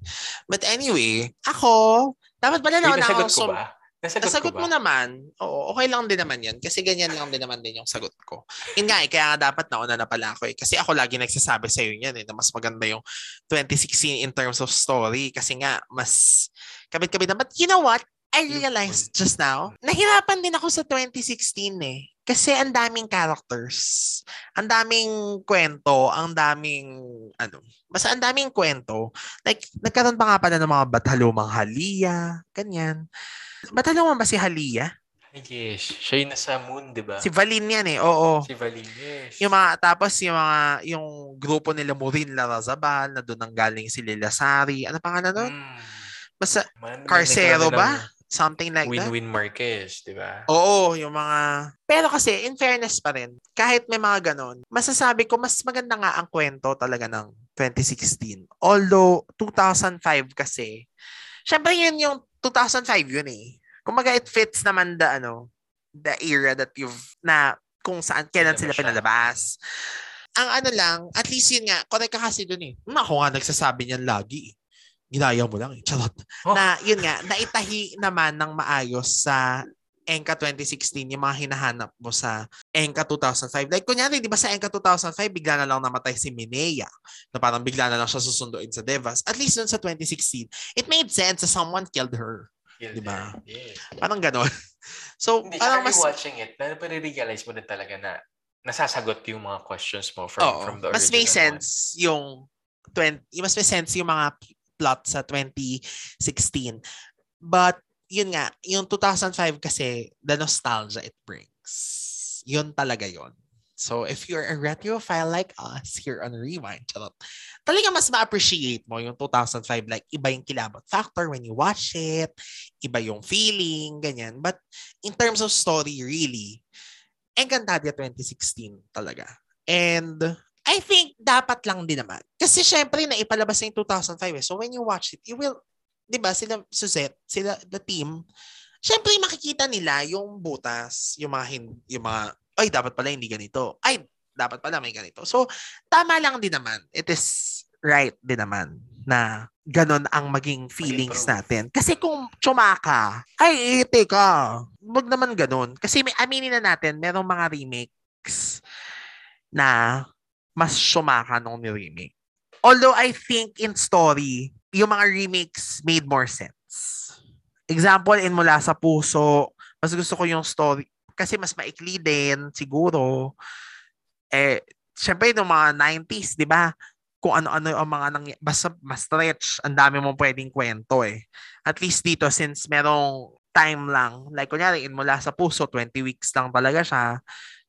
But anyway, ako, dapat pala na na nasagot ako. ko ba? Nasagot, Nasagot mo naman. Oo, okay lang din naman yan. Kasi ganyan lang din naman din yung sagot ko. Yun nga eh, kaya nga dapat nauna na pala ako eh. Kasi ako lagi nagsasabi sa iyo yan eh, na mas maganda yung 2016 in terms of story. Kasi nga, mas kabit-kabit na. But you know what? I realized just now, nahirapan din ako sa 2016 eh. Kasi ang daming characters. Ang daming kwento. Ang daming, ano, basta ang daming kwento. Like, nagkaroon pa nga pala ng mga batalumang haliya, ganyan. Batalumang ba si Halia? Yes. Siya yung nasa moon, di ba? Si Valin yan eh, oo. Si Valin, yes. Yung mga, tapos yung mga, yung grupo nila Murin Larazabal, na doon ang galing si Lila Sari. Ano pangalan nun? Mm. Basta, Man, Carcero ba? ng Something like that. Win-win Marquez, di ba? Oo, yung mga... Pero kasi, in fairness pa rin, kahit may mga ganon, masasabi ko, mas maganda nga ang kwento talaga ng 2016. Although, 2005 kasi, syempre yun yung 2005 yun eh. Kumaga, it fits naman the, ano, the era that you've, na kung saan, kailan sila Pinalabas. Ang ano lang, at least yun nga, correct ka kasi dun eh. Ako nga nagsasabi niyan lagi eh. Ginaya mo lang eh. Charot Oh. na yun nga, naitahi naman ng maayos sa Enka 2016 yung mga hinahanap mo sa Enka 2005. Like, kunyari, di ba sa Enka 2005, bigla na lang namatay si Minea na parang bigla na lang siya susunduin sa Devas. At least dun sa 2016, it made sense na someone killed her. Yun di ba? din. Yes. Parang ganon. [laughs] So, Hindi, parang mas, watching it, na realize mo din talaga na nasasagot yung mga questions mo from, oo, from the mas may original one. sense yung 20, mas may sense yung mga plot sa 2016. But, yun nga, yung 2005 kasi, the nostalgia it brings. Yun talaga yun. So, if you're a retrophile like us here on Rewind, charot, talaga mas ma-appreciate mo yung 2005. Like, iba yung kilabot factor when you watch it, iba yung feeling, ganyan. But, in terms of story, really, Encantadia 2016 talaga. And, I think dapat lang din naman. Kasi syempre, naipalabas na yung 2005 eh. So, when you watch it, you will, di ba, sila, Suzette, sila, the team, syempre, makikita nila yung butas, yung mga, yung mga, ay, dapat pala hindi ganito. Ay, dapat pala may ganito. So, tama lang din naman. It is right din naman na ganon ang maging feelings natin. Kasi kung tsumaka, ay, teka, wag naman ganon. Kasi may aminin na natin, merong mga remakes na mas sumaka nung ni-remake. Although I think in story, yung mga remakes made more sense. Example, in Mula sa Puso, mas gusto ko yung story kasi mas maikli din siguro. Eh, syempre yung mga 90s, di ba? Kung ano-ano ang mga nang basta mas stretch, ang dami mong pwedeng kwento eh. At least dito, since merong time lang, like kunyari, in Mula sa Puso, 20 weeks lang talaga siya.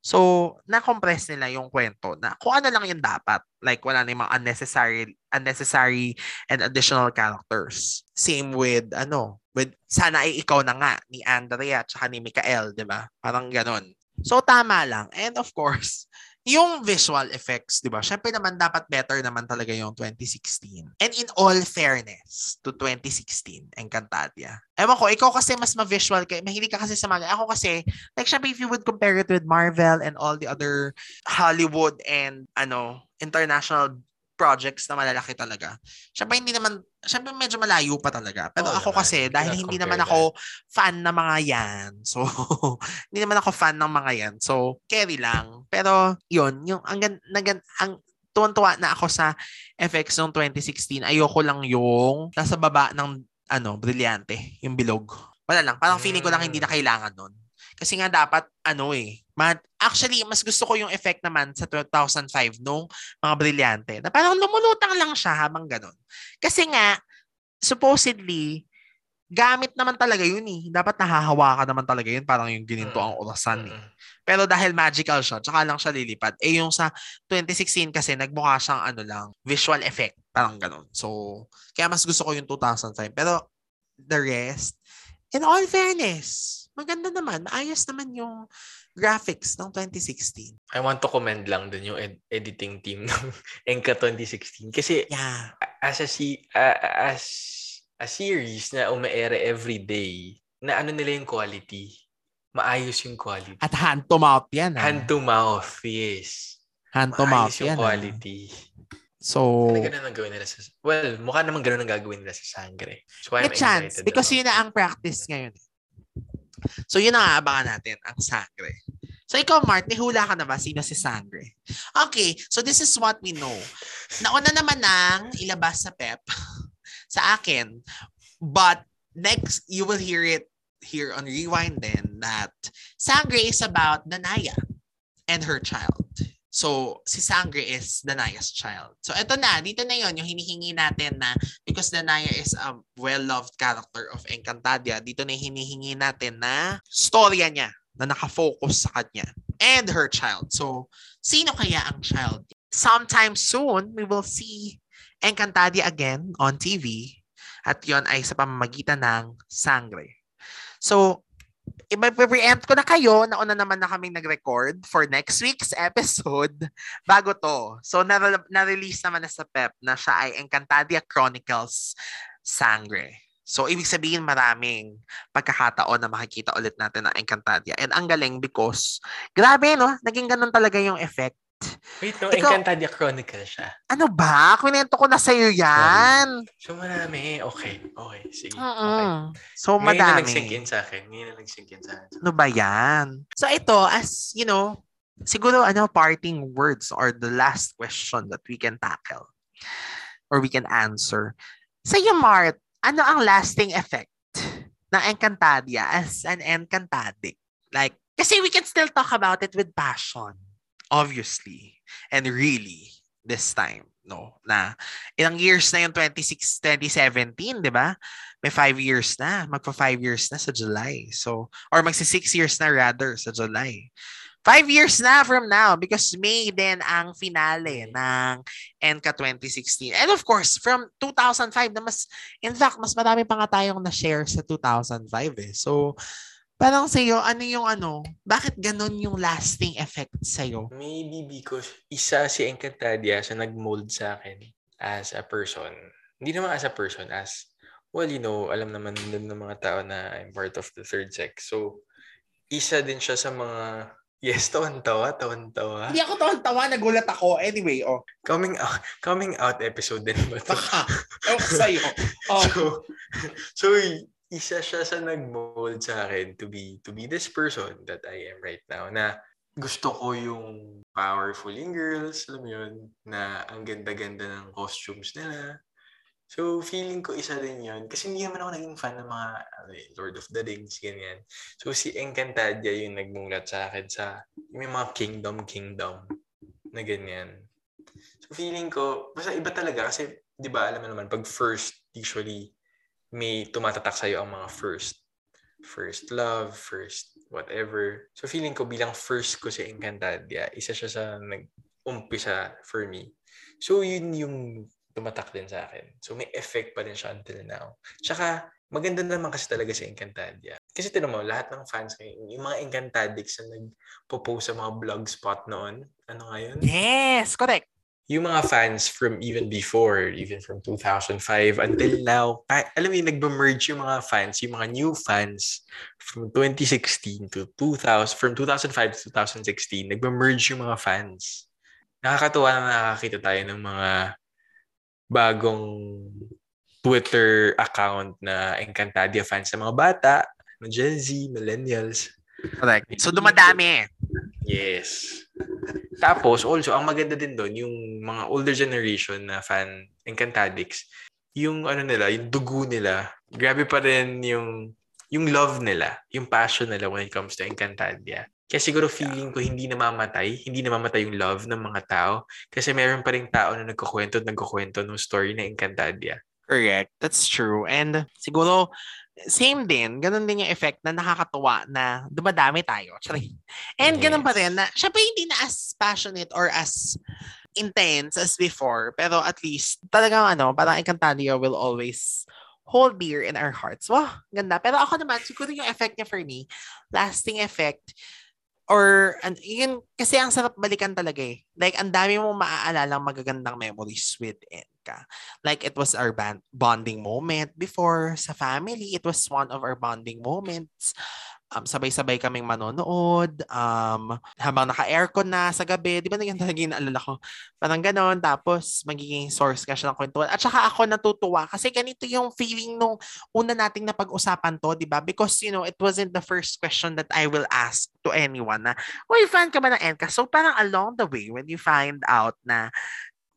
So, na-compress nila yung kwento na kung ano lang yung dapat. Like, wala na yung mga unnecessary, unnecessary and additional characters. Same with, ano, with, sana ay ikaw na nga, ni Andrea at ni Mikael, di ba? Parang ganon. So, tama lang. And of course, [laughs] yung visual effects, di ba? Siyempre naman, dapat better naman talaga yung 2016. And in all fairness to 2016, Encantadia. Ewan ko, ikaw kasi mas ma-visual ka. Mahilig ka kasi sa mga. Ako kasi, like, syempre, if you would compare it with Marvel and all the other Hollywood and, ano, international projects na malalaki talaga. Syempre, hindi naman, syempre, medyo malayo pa talaga. Pero Oo ako naman. kasi, dahil hindi naman ako fan ng mga yan. So, [laughs] hindi naman ako fan ng mga yan. So, carry lang. Pero, yun, yung, ang, nagan, ang, tuwan-tuwa na ako sa FX noong 2016. Ayoko lang yung nasa baba ng, ano, brilyante, yung bilog. Wala lang. Parang feeling ko lang hindi na kailangan nun. Kasi nga dapat, ano eh, ma- actually, mas gusto ko yung effect naman sa 2005 nung mga brilyante. Na parang lumulutang lang siya habang ganun. Kasi nga, supposedly, gamit naman talaga yun eh. Dapat nahahawakan naman talaga yun. Parang yung gininto ang orasan eh. Pero dahil magical siya, tsaka lang siya lilipad. Eh yung sa 2016 kasi, nagmukha siyang ano lang, visual effect. Parang ganun. So, kaya mas gusto ko yung 2005. Pero the rest, in all fairness, maganda naman. Maayos naman yung graphics ng 2016. I want to commend lang dun yung ed- editing team [laughs] ng Enka 2016. Kasi Yeah. as a, si- uh, as a series na umaere every day, na ano nila yung quality. Maayos yung quality. At hand to mouth yan. ah. Hand to mouth, yes. Hand to mouth yung yan. ah. quality. So, Sana ganun ang gawin nila sa... Well, mukha naman ganun ang gagawin nila sa Sangre. So I'm may chance. Because about yun na ang practice ngayon. So, yun ang aabangan natin, ang sangre. So, ikaw, Mart, nihula ka na ba sino si Sangre? Okay, so this is what we know. Nauna naman nang ilabas sa PEP sa akin. But, next, you will hear it here on Rewind then that Sangre is about Danaya and her child. So, si Sangre is Danaya's child. So, eto na. Dito na yon yung hinihingi natin na because Danaya is a well-loved character of Encantadia, dito na hinihingi natin na storya niya na nakafocus sa kanya and her child. So, sino kaya ang child? Sometime soon, we will see Encantadia again on TV at yon ay sa pamamagitan ng Sangre. So, i-preempt ko na kayo, nauna naman na kaming nag-record for next week's episode [laughs] bago to. So, na- na-release naman na sa PEP na siya ay Encantadia Chronicles Sangre. So, ibig sabihin maraming pagkakataon na makikita ulit natin ang Encantadia. And ang galing because, grabe no, naging ganun talaga yung effect. Wait, no, Ikaw- Encantadia Chronicle siya. Ano ba? Kwento ko na sa'yo yan. So marami. Okay, okay. Sige. Okay. Mm-mm. So, Ngayon na madami. nag-sink in sa akin. Ngayon na nag-sink in sa akin. Ano ba yan? So ito, as you know, siguro ano, parting words or the last question that we can tackle or we can answer. Sa iyo, Mart, ano ang lasting effect ng Encantadia as an Encantadic? Like, kasi we can still talk about it with passion, obviously, and really, this time, no? Na ilang years na yung 26, 2017, di ba? May five years na. Magpa five years na sa July. So, or magsi six years na rather sa July. Five years na from now because May din ang finale ng Enka 2016. And of course, from 2005 na mas, in fact, mas marami pa nga tayong na-share sa 2005 eh. So, parang sa'yo, ano yung ano, bakit ganun yung lasting effect sa'yo? Maybe because isa si Encantadia sa nag-mold sa akin as a person. Hindi naman as a person, as, well, you know, alam naman din ng mga tao na I'm part of the third sex. So, isa din siya sa mga, yes, tawan-tawa, tawan-tawa. Hindi ako tawa nagulat ako. Anyway, oh. Coming out, coming out episode din ba to? Baka. Ewan ko sa'yo. Oh. [laughs] So, so isa siya sa nag-mold sa akin to be to be this person that I am right now na gusto ko yung powerful yung girls, alam yun, na ang ganda-ganda ng costumes nila. So, feeling ko isa din yun. Kasi hindi naman ako naging fan ng mga ano, eh, Lord of the Rings, ganyan. So, si Encantadia yung nagmulat sa akin sa may mga kingdom, kingdom na ganyan. So, feeling ko, basta iba talaga kasi, di ba, alam mo naman, pag first, usually, may tumatatak sa'yo ang mga first. First love, first whatever. So, feeling ko bilang first ko si Encantadia, isa siya sa nag-umpisa for me. So, yun yung tumatak din sa akin. So, may effect pa rin siya until now. Tsaka, maganda naman kasi talaga si Encantadia. Kasi tinan mo, lahat ng fans ngayon, yung mga Encantadics na nagpo-post sa mga blogspot noon, ano nga yun? Yes, correct. Yung mga fans from even before, even from 2005 until now, alam mo yung nagbe-merge yung mga fans, yung mga new fans from 2016 to 2000, from 2005 to 2016, nagbe-merge yung mga fans. Nakakatuwa na nakakita tayo ng mga bagong Twitter account na Encantadia fans sa mga bata, mga Gen Z, millennials. Correct. So, dumadami. Yes. Tapos, also, ang maganda din doon, yung mga older generation na fan Encantadix, yung ano nila, yung dugo nila, grabe pa rin yung yung love nila, yung passion nila when it comes to Encantadia. Kaya siguro feeling ko hindi namamatay, hindi namamatay yung love ng mga tao kasi meron pa rin tao na nagkukwento at nagkukwento ng story na Encantadia Correct. That's true. And siguro, same din, ganun din yung effect na nakakatuwa na dumadami tayo. [laughs] And ganun pa rin na, syempre hindi na as passionate or as intense as before, pero at least talagang ano, parang Encantadia will always hold dear in our hearts. Wow, ganda. Pero ako naman, siguro yung effect niya for me, lasting effect, or an, yun, kasi ang sarap balikan talaga eh. Like, ang dami mong maaalala magagandang memories with Enka. Like, it was our band, bonding moment before sa family. It was one of our bonding moments um, sabay-sabay kaming manonood, um, habang naka-aircon na sa gabi, di ba na yan talaga naalala ko? Parang ganon, tapos magiging source ka siya ng kwentuhan. At saka ako natutuwa kasi ganito yung feeling nung una nating napag-usapan to, di ba? Because, you know, it wasn't the first question that I will ask to anyone na, uy, fan ka ba ng Enka? So parang along the way, when you find out na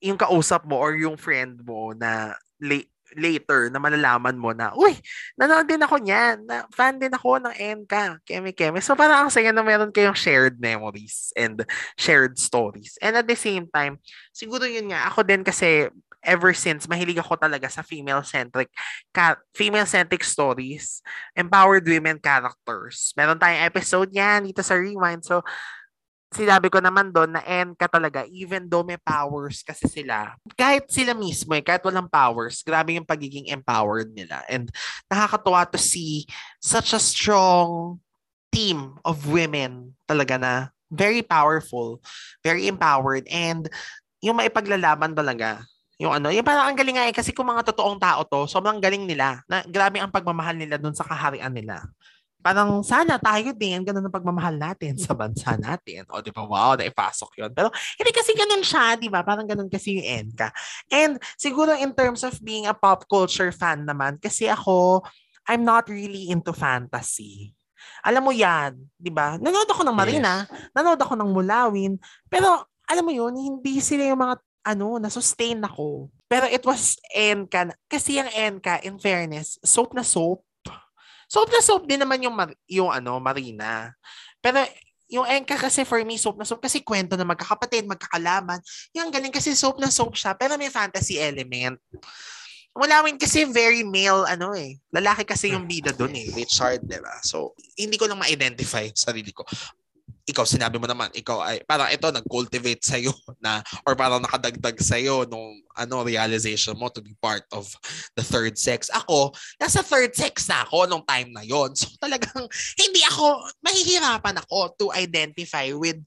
yung kausap mo or yung friend mo na late, later na malalaman mo na, uy, nanood din ako niyan. Na, fan din ako ng Enka, Keme Keme. So parang ang saya na meron kayong shared memories and shared stories. And at the same time, siguro yun nga, ako din kasi ever since, mahilig ako talaga sa female-centric ka- female-centric stories, empowered women characters. Meron tayong episode yan dito sa Rewind. So, sinabi ko naman doon na N ka talaga, even though may powers kasi sila, kahit sila mismo eh, kahit walang powers, grabe yung pagiging empowered nila. And nakakatuwa to see such a strong team of women talaga na very powerful, very empowered, and yung maipaglalaban talaga. Yung ano, yung parang ang galing nga eh, kasi kung mga totoong tao to, sobrang galing nila. Na, grabe ang pagmamahal nila doon sa kaharian nila parang sana tayo din, ganun ang pagmamahal natin sa bansa natin. O, di ba? Wow, naipasok yun. Pero hindi kasi ganun siya, di ba? Parang ganun kasi yung Enka. And siguro in terms of being a pop culture fan naman, kasi ako, I'm not really into fantasy. Alam mo yan, di ba? Nanood ako ng Marina, yes. nanood ako ng Mulawin, pero alam mo yun, hindi sila yung mga ano, na-sustain ako. Pero it was Enka. Kasi yung Enka, in fairness, soap na soap, Soap na soap din naman yung, yung ano, Marina. Pero yung Enka kasi for me, soap na soap kasi kwento na magkakapatid, magkakalaman. Yung galing kasi soap na soap siya, pero may fantasy element. Walawin kasi very male, ano eh. Lalaki kasi yung bida doon eh. Richard, di ba? So, hindi ko lang ma-identify sarili ko ikaw sinabi mo naman, ikaw ay parang ito nag-cultivate sa iyo [laughs] na or parang nakadagdag sa iyo nung ano realization mo to be part of the third sex. Ako, nasa third sex na ako nung time na yon. So talagang [laughs] hindi ako mahihirapan ako to identify with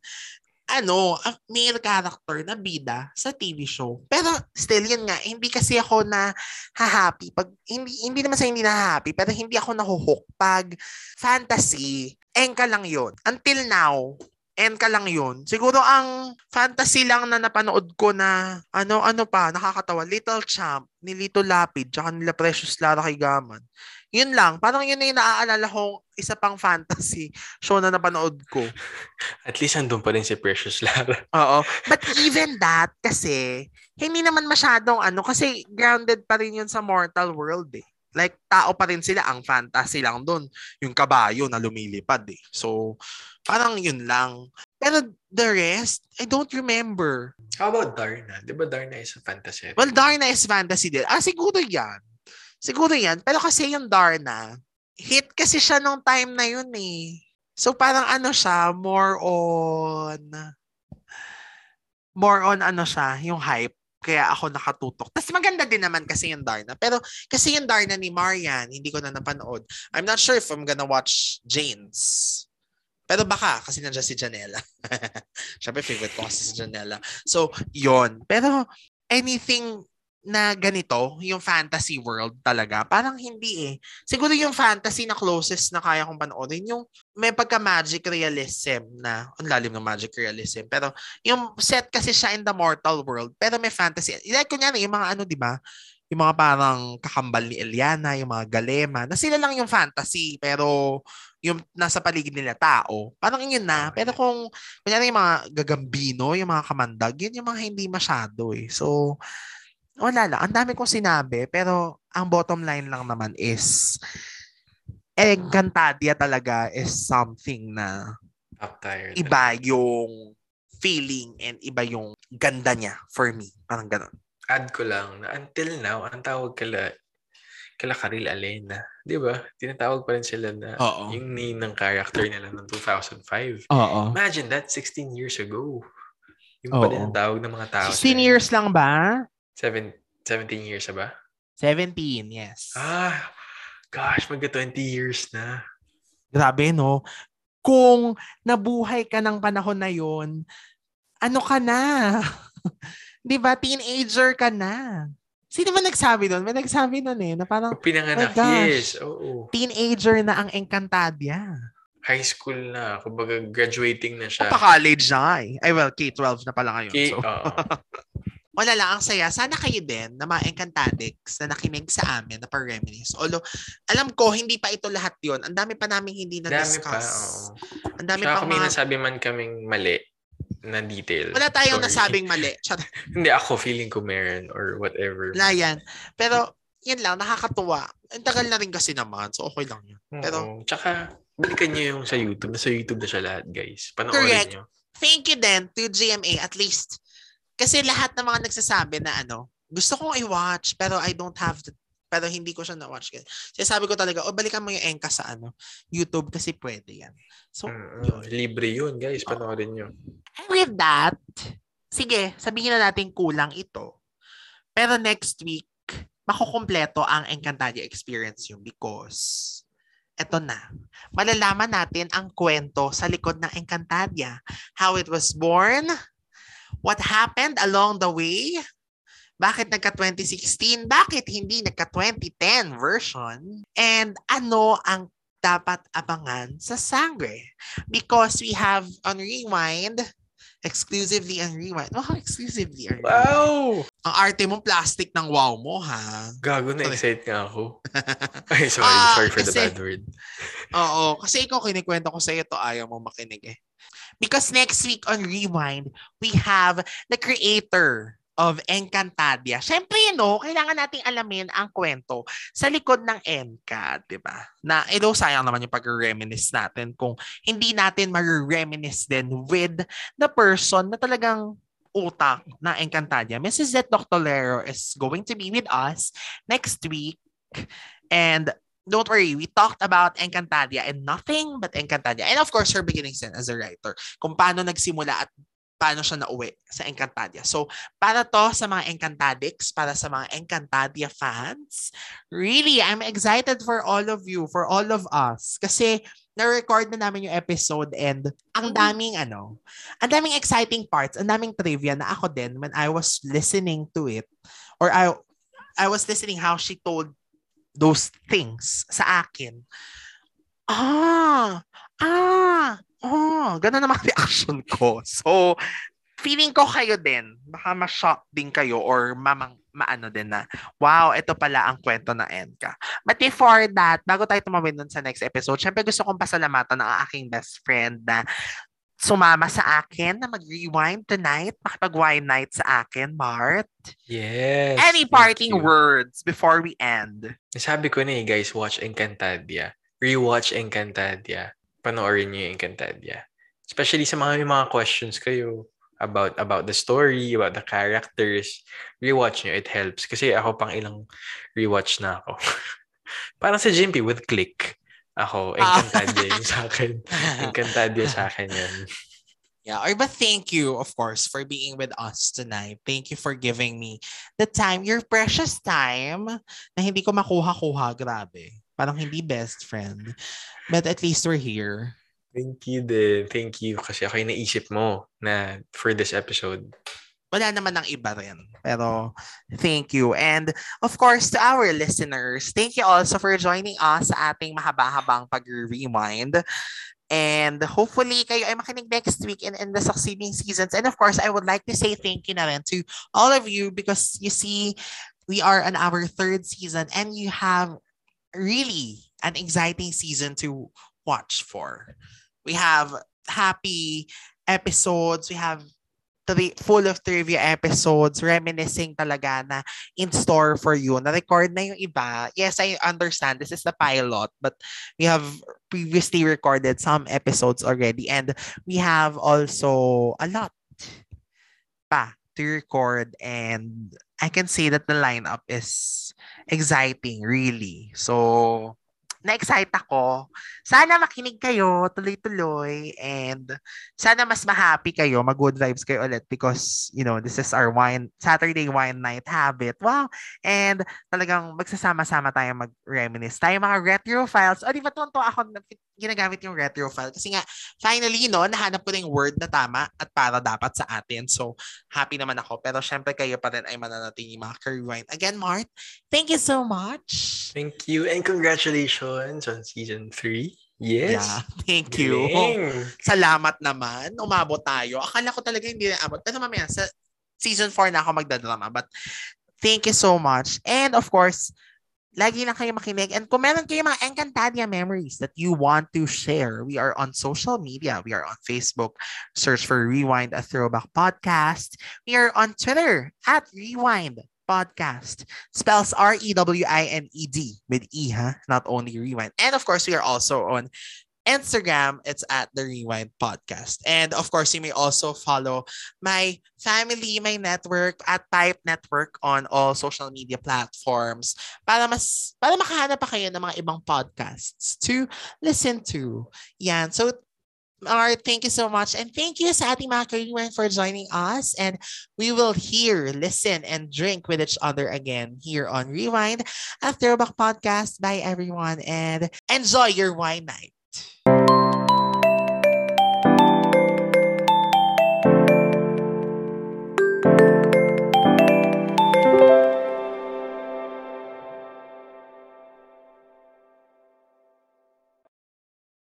ano, male character na bida sa TV show. Pero still yun nga, hindi kasi ako na happy pag hindi hindi naman sa hindi na happy, pero hindi ako nahuhook pag fantasy. Enka lang yun. Until now, enka lang yun. Siguro ang fantasy lang na napanood ko na ano ano pa nakakatawa Little Champ ni Lito Lapid tsaka nila Precious Lara kay Gaman yun lang. Parang yun na yung naaalala kong isa pang fantasy [laughs] show na napanood ko. [laughs] At least andun pa rin si Precious Lara. [laughs] Oo. But even that, kasi, hindi naman masyadong ano, kasi grounded pa rin yun sa mortal world eh. Like, tao pa rin sila. Ang fantasy lang doon. Yung kabayo na lumilipad eh. So, parang yun lang. Pero the rest, I don't remember. How about Darna? Di ba Darna is a fantasy? Well, Darna is fantasy din. Ah, siguro yan. Siguro yan. Pero kasi yung Darna, hit kasi siya nung time na yun eh. So parang ano siya, more on, more on ano siya, yung hype. Kaya ako nakatutok. Tapos maganda din naman kasi yung Darna. Pero kasi yung Darna ni Marian, hindi ko na napanood. I'm not sure if I'm gonna watch Jane's. Pero baka, kasi nandiyan si Janela. [laughs] Siyempre, favorite ko kasi si Janela. So, yon Pero, anything na ganito, yung fantasy world talaga, parang hindi eh. Siguro yung fantasy na closest na kaya kong panoorin, yung may pagka-magic realism na, ang lalim ng magic realism, pero yung set kasi siya in the mortal world, pero may fantasy. Like, kunyari, yung mga ano, di ba? Yung mga parang kakambal ni Eliana, yung mga galema, na sila lang yung fantasy, pero yung nasa paligid nila tao, parang yun na. Pero kung, kunyari yung mga gagambino, yung mga kamandag, yun yung mga hindi masyado eh. So, wala lang. Ang dami kong sinabi, pero ang bottom line lang naman is Encantadia talaga is something na iba yung feeling and iba yung ganda niya for me. Parang ganun. add ko lang na until now, ang tawag kala, kala Karil Alena. Di ba? Tinatawag pa rin sila na Oo. yung name ng character nila noong 2005. Oo. Imagine that, 16 years ago. Yung Oo. pa din ang tawag ng mga tao. 16 years lang ba? Seven, 17 years na ba? 17, yes. Ah, gosh, magka 20 years na. Grabe, no? Kung nabuhay ka ng panahon na yon, ano ka na? [laughs] Di ba? Teenager ka na. Sino ba nagsabi nun? May nagsabi nun eh, na parang Pinanganak, Oh gosh. yes. Oo. teenager na ang Encantadia. High school na. Kumbaga, graduating na siya. Pa-college na eh. Ay, well, K-12 na pala ngayon. Okay, So. [laughs] oo. Wala lang, ang saya. Sana kayo din na mga Encantadics na nakinig sa amin na pa-reminisce. Although, alam ko, hindi pa ito lahat yon Ang dami pa namin hindi Dami pa, na-discuss. oo. Ang dami Tsaka pa mga... nasabi man kaming mali na detail. Wala tayong Sorry. nasabing mali. [laughs] Hindi ako, feeling ko meron or whatever. Wala yan. Pero, yan lang, nakakatuwa. Ang tagal na rin kasi naman. So, okay lang yun. Oo. Pero, Tsaka, balikan nyo yung sa YouTube. Nasa YouTube na siya lahat, guys. Panoorin Correct. nyo. thank you din to GMA at least. Kasi lahat ng mga nagsasabi na ano, gusto kong i-watch pero I don't have the pero hindi ko siya na-watch. Kasi sabi ko talaga, o balikan mo yung Enka sa ano, YouTube kasi pwede yan. So, Mm, yun. Libre yun, guys. Panoorin nyo. And with that, sige, sabihin na natin kulang ito. Pero next week, makukumpleto ang Encantadia experience yun because eto na. Malalaman natin ang kwento sa likod ng Encantadia. How it was born, what happened along the way, bakit nagka-2016, bakit hindi nagka-2010 version, and ano ang dapat abangan sa Sangre. Because we have on Rewind, exclusively on Rewind. Wow, exclusively on Rewind. Wow! Ang arte mong plastic ng wow mo, ha? Gago na excite nga ako. [laughs] Ay, sorry. Ah, sorry for the kasi- bad word. [laughs] Oo, kasi ikaw kinikwento ko sa iyo to ayaw mo makinig eh. Because next week on Rewind, we have the creator of Encantadia. Siyempre, know, kailangan nating alamin ang kwento sa likod ng Enca, di ba? Na, ilo, sayang naman yung pag-reminisce natin kung hindi natin mag-reminisce din with the person na talagang utak na Encantadia. Mrs. Zet Doctolero is going to be with us next week. And don't worry, we talked about Encantadia and nothing but Encantadia. And of course, her beginnings then as a writer. Kung paano nagsimula at paano siya nauwi sa Encantadia. So, para to sa mga Encantadics, para sa mga Encantadia fans, really, I'm excited for all of you, for all of us. Kasi, na-record na namin yung episode and ang daming ano, ang daming exciting parts, ang daming trivia na ako din when I was listening to it or I I was listening how she told those things sa akin. Ah, ah, oh, ganun naman reaction ko. So, feeling ko kayo din, baka ma-shock din kayo or mamang, maano din na, wow, ito pala ang kwento na Enka. But before that, bago tayo tumawin dun sa next episode, syempre gusto kong pasalamatan ang aking best friend na sumama sa akin na mag-rewind tonight, makipag-wine night sa akin, Mart. Yes. Any parting you. words before we end? Sabi ko na eh, guys, watch Encantadia. Rewatch Encantadia. Panoorin niyo yung Encantadia. Especially sa mga mga questions kayo about about the story, about the characters. Rewatch niyo, it helps. Kasi ako pang ilang rewatch na ako. [laughs] Parang sa Jimpy with Click. Ako, [laughs] Ah. Encantadia yung sa akin. [laughs] Encantadia sa akin yan. Yeah, or but thank you, of course, for being with us tonight. Thank you for giving me the time, your precious time, na hindi ko makuha-kuha. Grabe. Parang hindi best friend. But at least we're here. Thank you din. Thank you. Kasi ako yung naisip mo na for this episode. Wala naman ng iba rin. Pero thank you. And of course, to our listeners, thank you also for joining us sa ating mahaba-habang pag-rewind. And hopefully, kayo ay makinig next week and in the succeeding seasons. And of course, I would like to say thank you na rin to all of you because you see, we are on our third season and you have really an exciting season to watch for. We have happy episodes. We have tri- full of trivia episodes, reminiscing talaga na in store for you. Na-record na yung iba. Yes, I understand. This is the pilot, but we have previously recorded some episodes already. And we have also a lot pa to record and I can say that the lineup is exciting, really. So, na-excite ako. Sana makinig kayo, tuloy-tuloy, and sana mas ma-happy kayo, mag-good vibes kayo ulit because, you know, this is our wine, Saturday wine night habit. Wow! And talagang magsasama-sama tayo mag-reminisce. Tayo mga retro files. O, di ba tunto ako na ginagamit yung retro? Kasi nga, finally, no, nahanap ko na yung word na tama at para dapat sa atin. So, happy naman ako. Pero syempre kayo pa rin ay mananatili mga ka-rewind. Again, Mart, thank you so much. Thank you and congratulations on season 3. Yes. Yeah, thank you. Galing. Salamat naman. Umabot tayo. Akala ko talaga hindi na abot. Pero mamaya, sa season 4 na ako magdadrama. But thank you so much. And of course, lagi lang kayo makinig. And kung meron kayo mga Encantadia memories that you want to share, we are on social media. We are on Facebook. Search for Rewind, a throwback podcast. We are on Twitter at Rewind Podcast. Spells R E W I N E D with E, huh? Not only Rewind. And of course, we are also on Instagram. It's at the Rewind Podcast. And of course, you may also follow my family, my network at Type Network on all social media platforms para mas para makahanap pa kayo ng mga ibang podcasts to listen to. Yan. So All right, thank you so much. And thank you sa ating for joining us. And we will hear, listen, and drink with each other again here on Rewind, a throwback podcast. Bye, everyone, and enjoy your wine night.